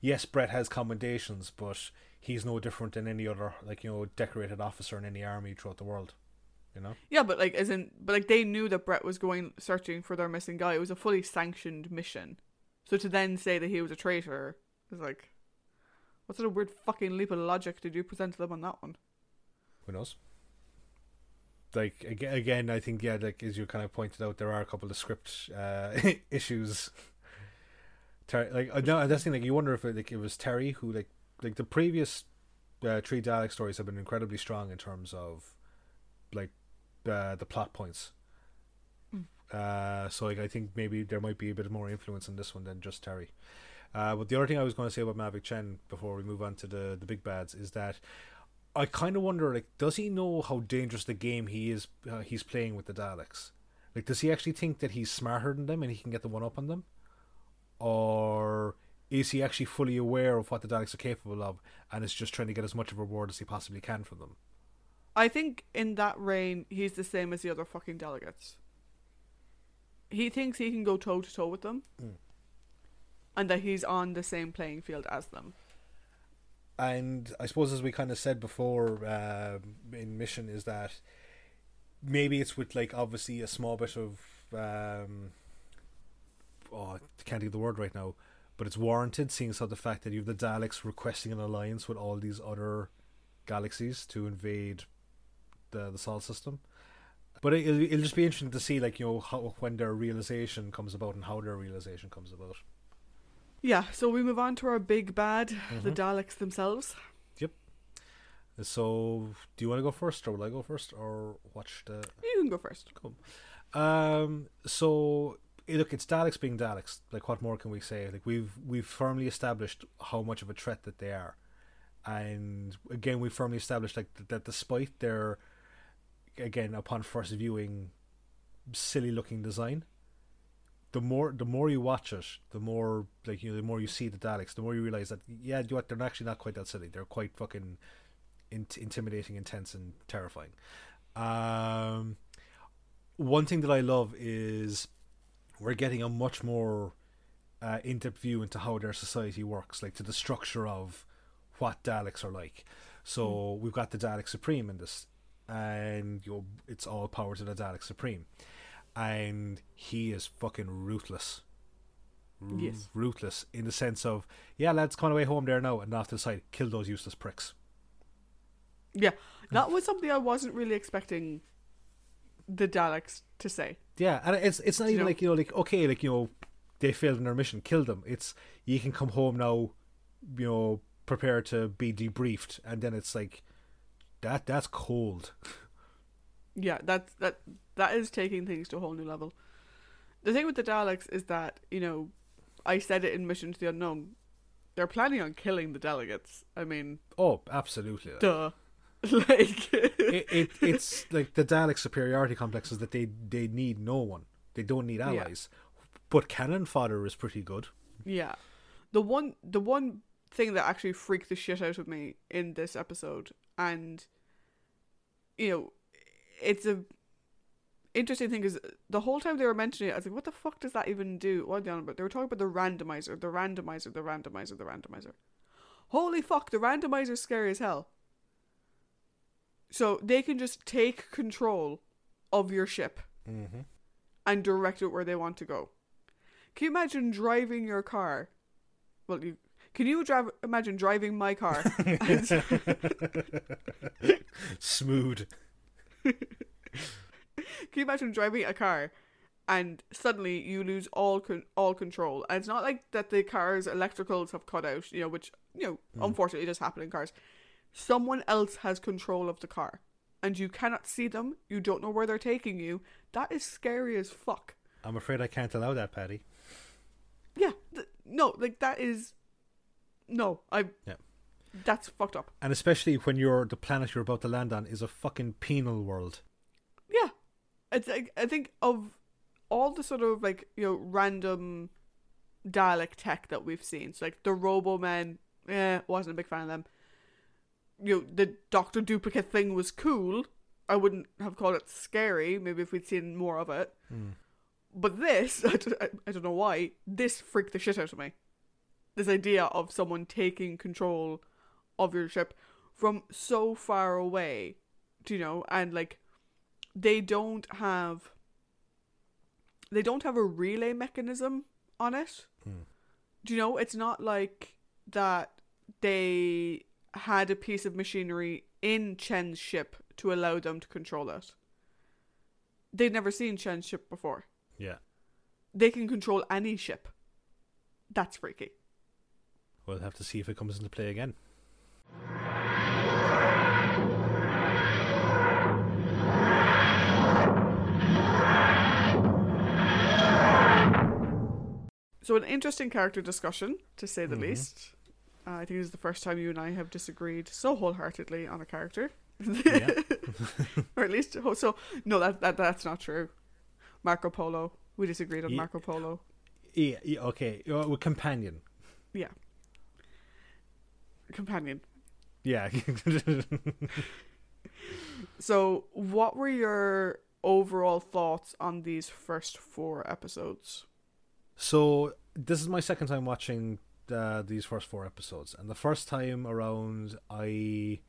yes, Bret has commendations, but he's no different than any other like you know decorated officer in any army throughout the world. You know. Yeah, but like, as in, but like, they knew that Bret was going searching for their missing guy. It was a fully sanctioned mission. So to then say that he was a traitor is like, what sort of weird fucking leap of logic did you present to them on that one? Who knows? Like again, again, I think yeah, like as you kind of pointed out, there are a couple of script uh, issues. Ter- like uh, no, that's thing. Like you wonder if it, like it was Terry who like like the previous uh, three Dalek stories have been incredibly strong in terms of like uh, the plot points. Uh, so like I think maybe there might be a bit more influence in this one than just Terry. Uh, but the other thing I was going to say about Mavic Chen before we move on to the the big bads is that I kind of wonder like does he know how dangerous the game he is uh, he's playing with the Daleks? Like does he actually think that he's smarter than them and he can get the one up on them? Or is he actually fully aware of what the Daleks are capable of and is just trying to get as much of a reward as he possibly can from them? I think in that reign, he's the same as the other fucking delegates. He thinks he can go toe to toe with them, Mm. And that he's on the same playing field as them. And I suppose, as we kind of said before uh, in Mission, is that maybe it's with like obviously a small bit of um, oh, I can't think of the word right now, but it's warranted, seeing as how the fact that you have the Daleks requesting an alliance with all these other galaxies to invade the the Sol system. But it, it'll, it'll just be interesting to see, like you know, how when their realization comes about and how their realization comes about. Yeah, so we move on to our big bad, the Mhm. Daleks themselves. Yep. So, do you want to go first, or will I go first, or watch the? You can go first. Um. So eh, look, it's Daleks being Daleks. Like, what more can we say? Like, we've we've firmly established how much of a threat that they are, and again, we firmly established like that, that despite their, again, upon first viewing, silly looking design, the more the more you watch it, the more like you know, the more you see the Daleks, the more you realize that yeah, you know what, they're actually not quite that silly. They're quite fucking int- intimidating, intense, and terrifying. Um, one thing that I love is we're getting a much more uh, in-depth view into how their society works, like to the structure of what Daleks are like. So we've got the Dalek Supreme in this, and you know, it's all power to the Dalek Supreme, and he is fucking ruthless. R- Yes. ruthless in the sense of yeah, lads, come away home there now, and off to the side, kill those useless pricks. Yeah, that was something I wasn't really expecting the Daleks to say. Yeah, and it's it's not even know- like you know like okay like you know they failed in their mission, kill them. It's you can come home now, you know, prepare to be debriefed, and then it's like that that's cold. Yeah, that that that is taking things to a whole new level. The thing with the Daleks is that you know, I said it in Mission to the Unknown. They're planning on killing the delegates. I mean, Oh, absolutely. duh. like, it, it it's like the Dalek superiority complex is that they they need no one. They don't need Yeah. allies. But cannon fodder is pretty good. yeah. The one the one thing that actually freaked the shit out of me in this episode, and you know, it's a interesting thing is the whole time they were mentioning it, I was like, what the fuck does that even do? What are they on about? They were talking about the randomizer, the randomizer, the randomizer, the randomizer. Holy fuck, the randomizer's scary as hell. So they can just take control of your ship Mm-hmm. and direct it where they want to go. Can you imagine driving your car? Well, you can you drive? Imagine driving my car. Smooth. Can you imagine driving a car and suddenly you lose all con- all control? And it's not like that the car's electricals have cut out, you know, which you know hmm. unfortunately does happen in cars. Someone else has control of the car, and you cannot see them. You don't know where they're taking you. That is scary as fuck. I'm afraid I can't allow that, Patty. Yeah, th- no, like that is no. I Yeah. That's fucked up. And especially when you're the planet you're about to land on is a fucking penal world. Yeah, it's like I think of all the sort of like you know random Dalek tech that we've seen. So like the Robo Men, eh, wasn't a big fan of them. You know the Doctor Duplicate thing was cool. I wouldn't have called it scary. Maybe if we'd seen more of it. But this, I don't, I, I don't know why, this freaked the shit out of me. This idea of someone taking control of your ship from so far away, do you know, and like they don't have they don't have a relay mechanism on it. Hmm. Do you know? It's not like that they had a piece of machinery in Chen's ship to allow them to control it. They'd never seen Chen's ship before. Yeah. They can control any ship. That's freaky. We'll have to see if it comes into play again. So, an interesting character discussion, to say the Mhm. least. Uh, I think this is the first time you and I have disagreed so wholeheartedly on a character. Or at least, oh, so, no, that, that that's not true. Marco Polo. We disagreed on Ye- Marco Polo. yeah, yeah okay. Uh, with companion. Yeah. Companion. Yeah. So, what were your overall thoughts on these first four episodes? so this is my second time watching uh, these first four episodes, and the first time around, I.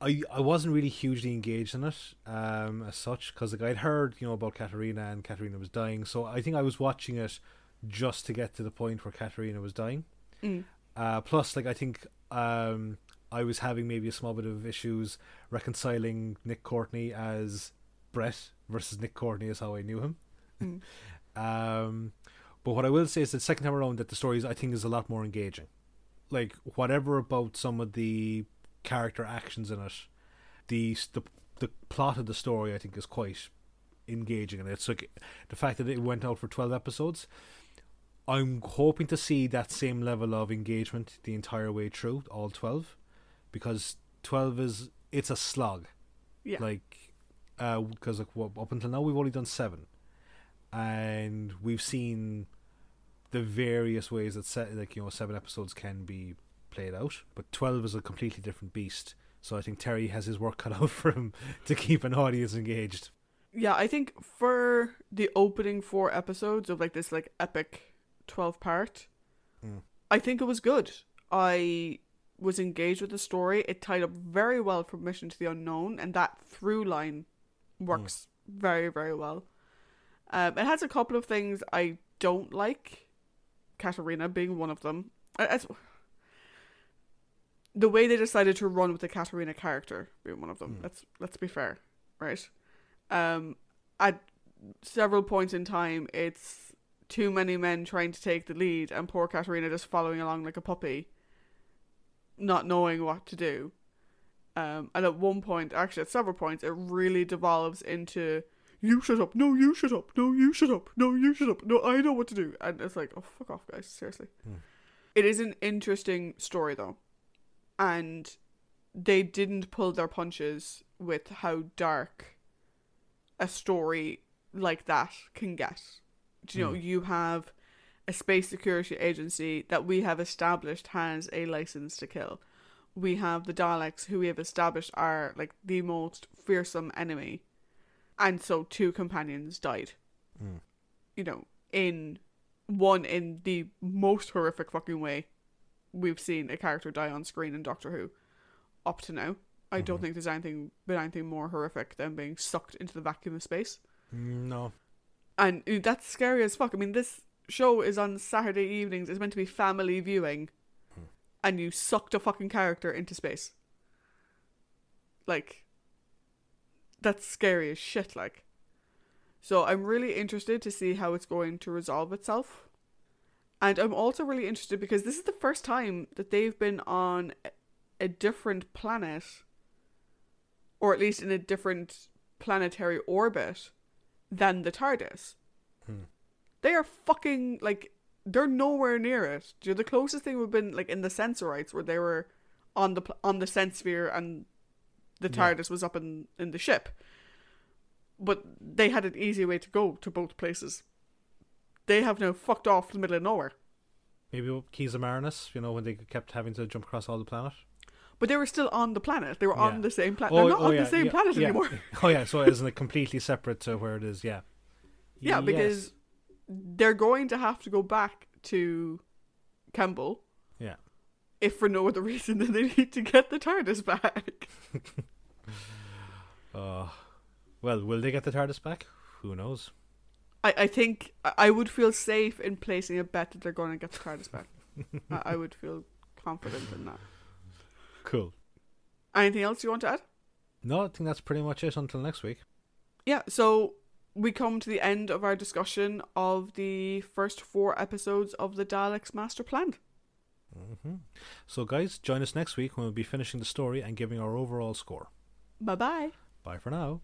I, I wasn't really hugely engaged in it um, as such because like I'd heard you know about Katarina and Katarina was dying so I think I was watching it just to get to the point where Katarina was dying Mm. Uh, plus, like I think um, I was having maybe a small bit of issues reconciling Nick Courtney as Bret versus Nick Courtney as how I knew him. Mm. Um, but what I will say is that second time around, that the story is, I think is a lot more engaging. Like whatever about some of the character actions in it, the the the plot of the story I think is quite engaging, and it's like the fact that it went out for twelve episodes. I'm hoping to see that same level of engagement the entire way through all 12 because 12 is it's a slog Yeah. like uh because like, up until now we've only done 7 and we've seen the various ways that se- like you know seven episodes can be played out, but twelve is a completely different beast. So I think Terry has his work cut out for him to keep an audience engaged. Yeah, I think for the opening four episodes of like this like epic twelve part, Mm. I think it was good. I was engaged with the story. It tied up very well from Mission to the Unknown, and that through line works very very well. Um, it has a couple of things I don't like, Katarina being one of them. I- the way they decided to run with the Katarina character being one of them. Mm. Let's let's be fair, right? Um, at several points in time, it's too many men trying to take the lead, and poor Katarina just following along like a puppy, not knowing what to do. Um, and at one point, actually at several points, it really devolves into you shut up, no, you shut up, no, you shut up, no, you shut up, no, I know what to do, and it's like, oh fuck off, guys, seriously. Hmm. It is an interesting story though, and they didn't pull their punches with how dark a story like that can get. Do you know, Mm. you have a space security agency that we have established has a license to kill. We have the Daleks who we have established are like the most fearsome enemy. And so two companions died. Mm. You know, in one in the most horrific fucking way we've seen a character die on screen in Doctor Who up to now. I don't Mhm. think there's anything been anything more horrific than being sucked into the vacuum of space. Mm, No, And that's scary as fuck. I mean, this show is on Saturday evenings. It's meant to be family viewing. Hmm. And you sucked a fucking character into space. Like, that's scary as shit, like. So I'm really interested to see how it's going to resolve itself. And I'm also really interested because this is the first time that they've been on a- different planet, or at least in a different planetary orbit, than the TARDIS. Hmm. They are fucking like they're nowhere near it. You know, the closest thing would have been like in the Sensorites where they were on the on the sense sphere and the Yeah. TARDIS was up in in the ship. But they had an easy way to go to both places. They have now fucked off the middle of nowhere. maybe Keys of Marinus. You know when they kept having to jump across all the planet. But they were still on the planet. They were Yeah. Oh, oh, on the same planet. They're not on the same yeah, planet yeah. anymore. Oh yeah, so isn't it completely separate to where it is? Yeah. Yeah, Yes. because they're going to have to go back to Kembel. Yeah. If for no other reason than they need to get the TARDIS back. Uh, well, will they get the TARDIS back? Who knows? I, I think I- would feel safe in placing a bet that they're going to get the TARDIS back. I, I would feel confident in that. Cool. Anything else you want to add? No, I think that's pretty much it until next week. Yeah, so we come to the end of our discussion of the first four episodes of the Daleks Master Plan. hmm So, guys, join us next week when we'll be finishing the story and giving our overall score. Bye bye. Bye for now.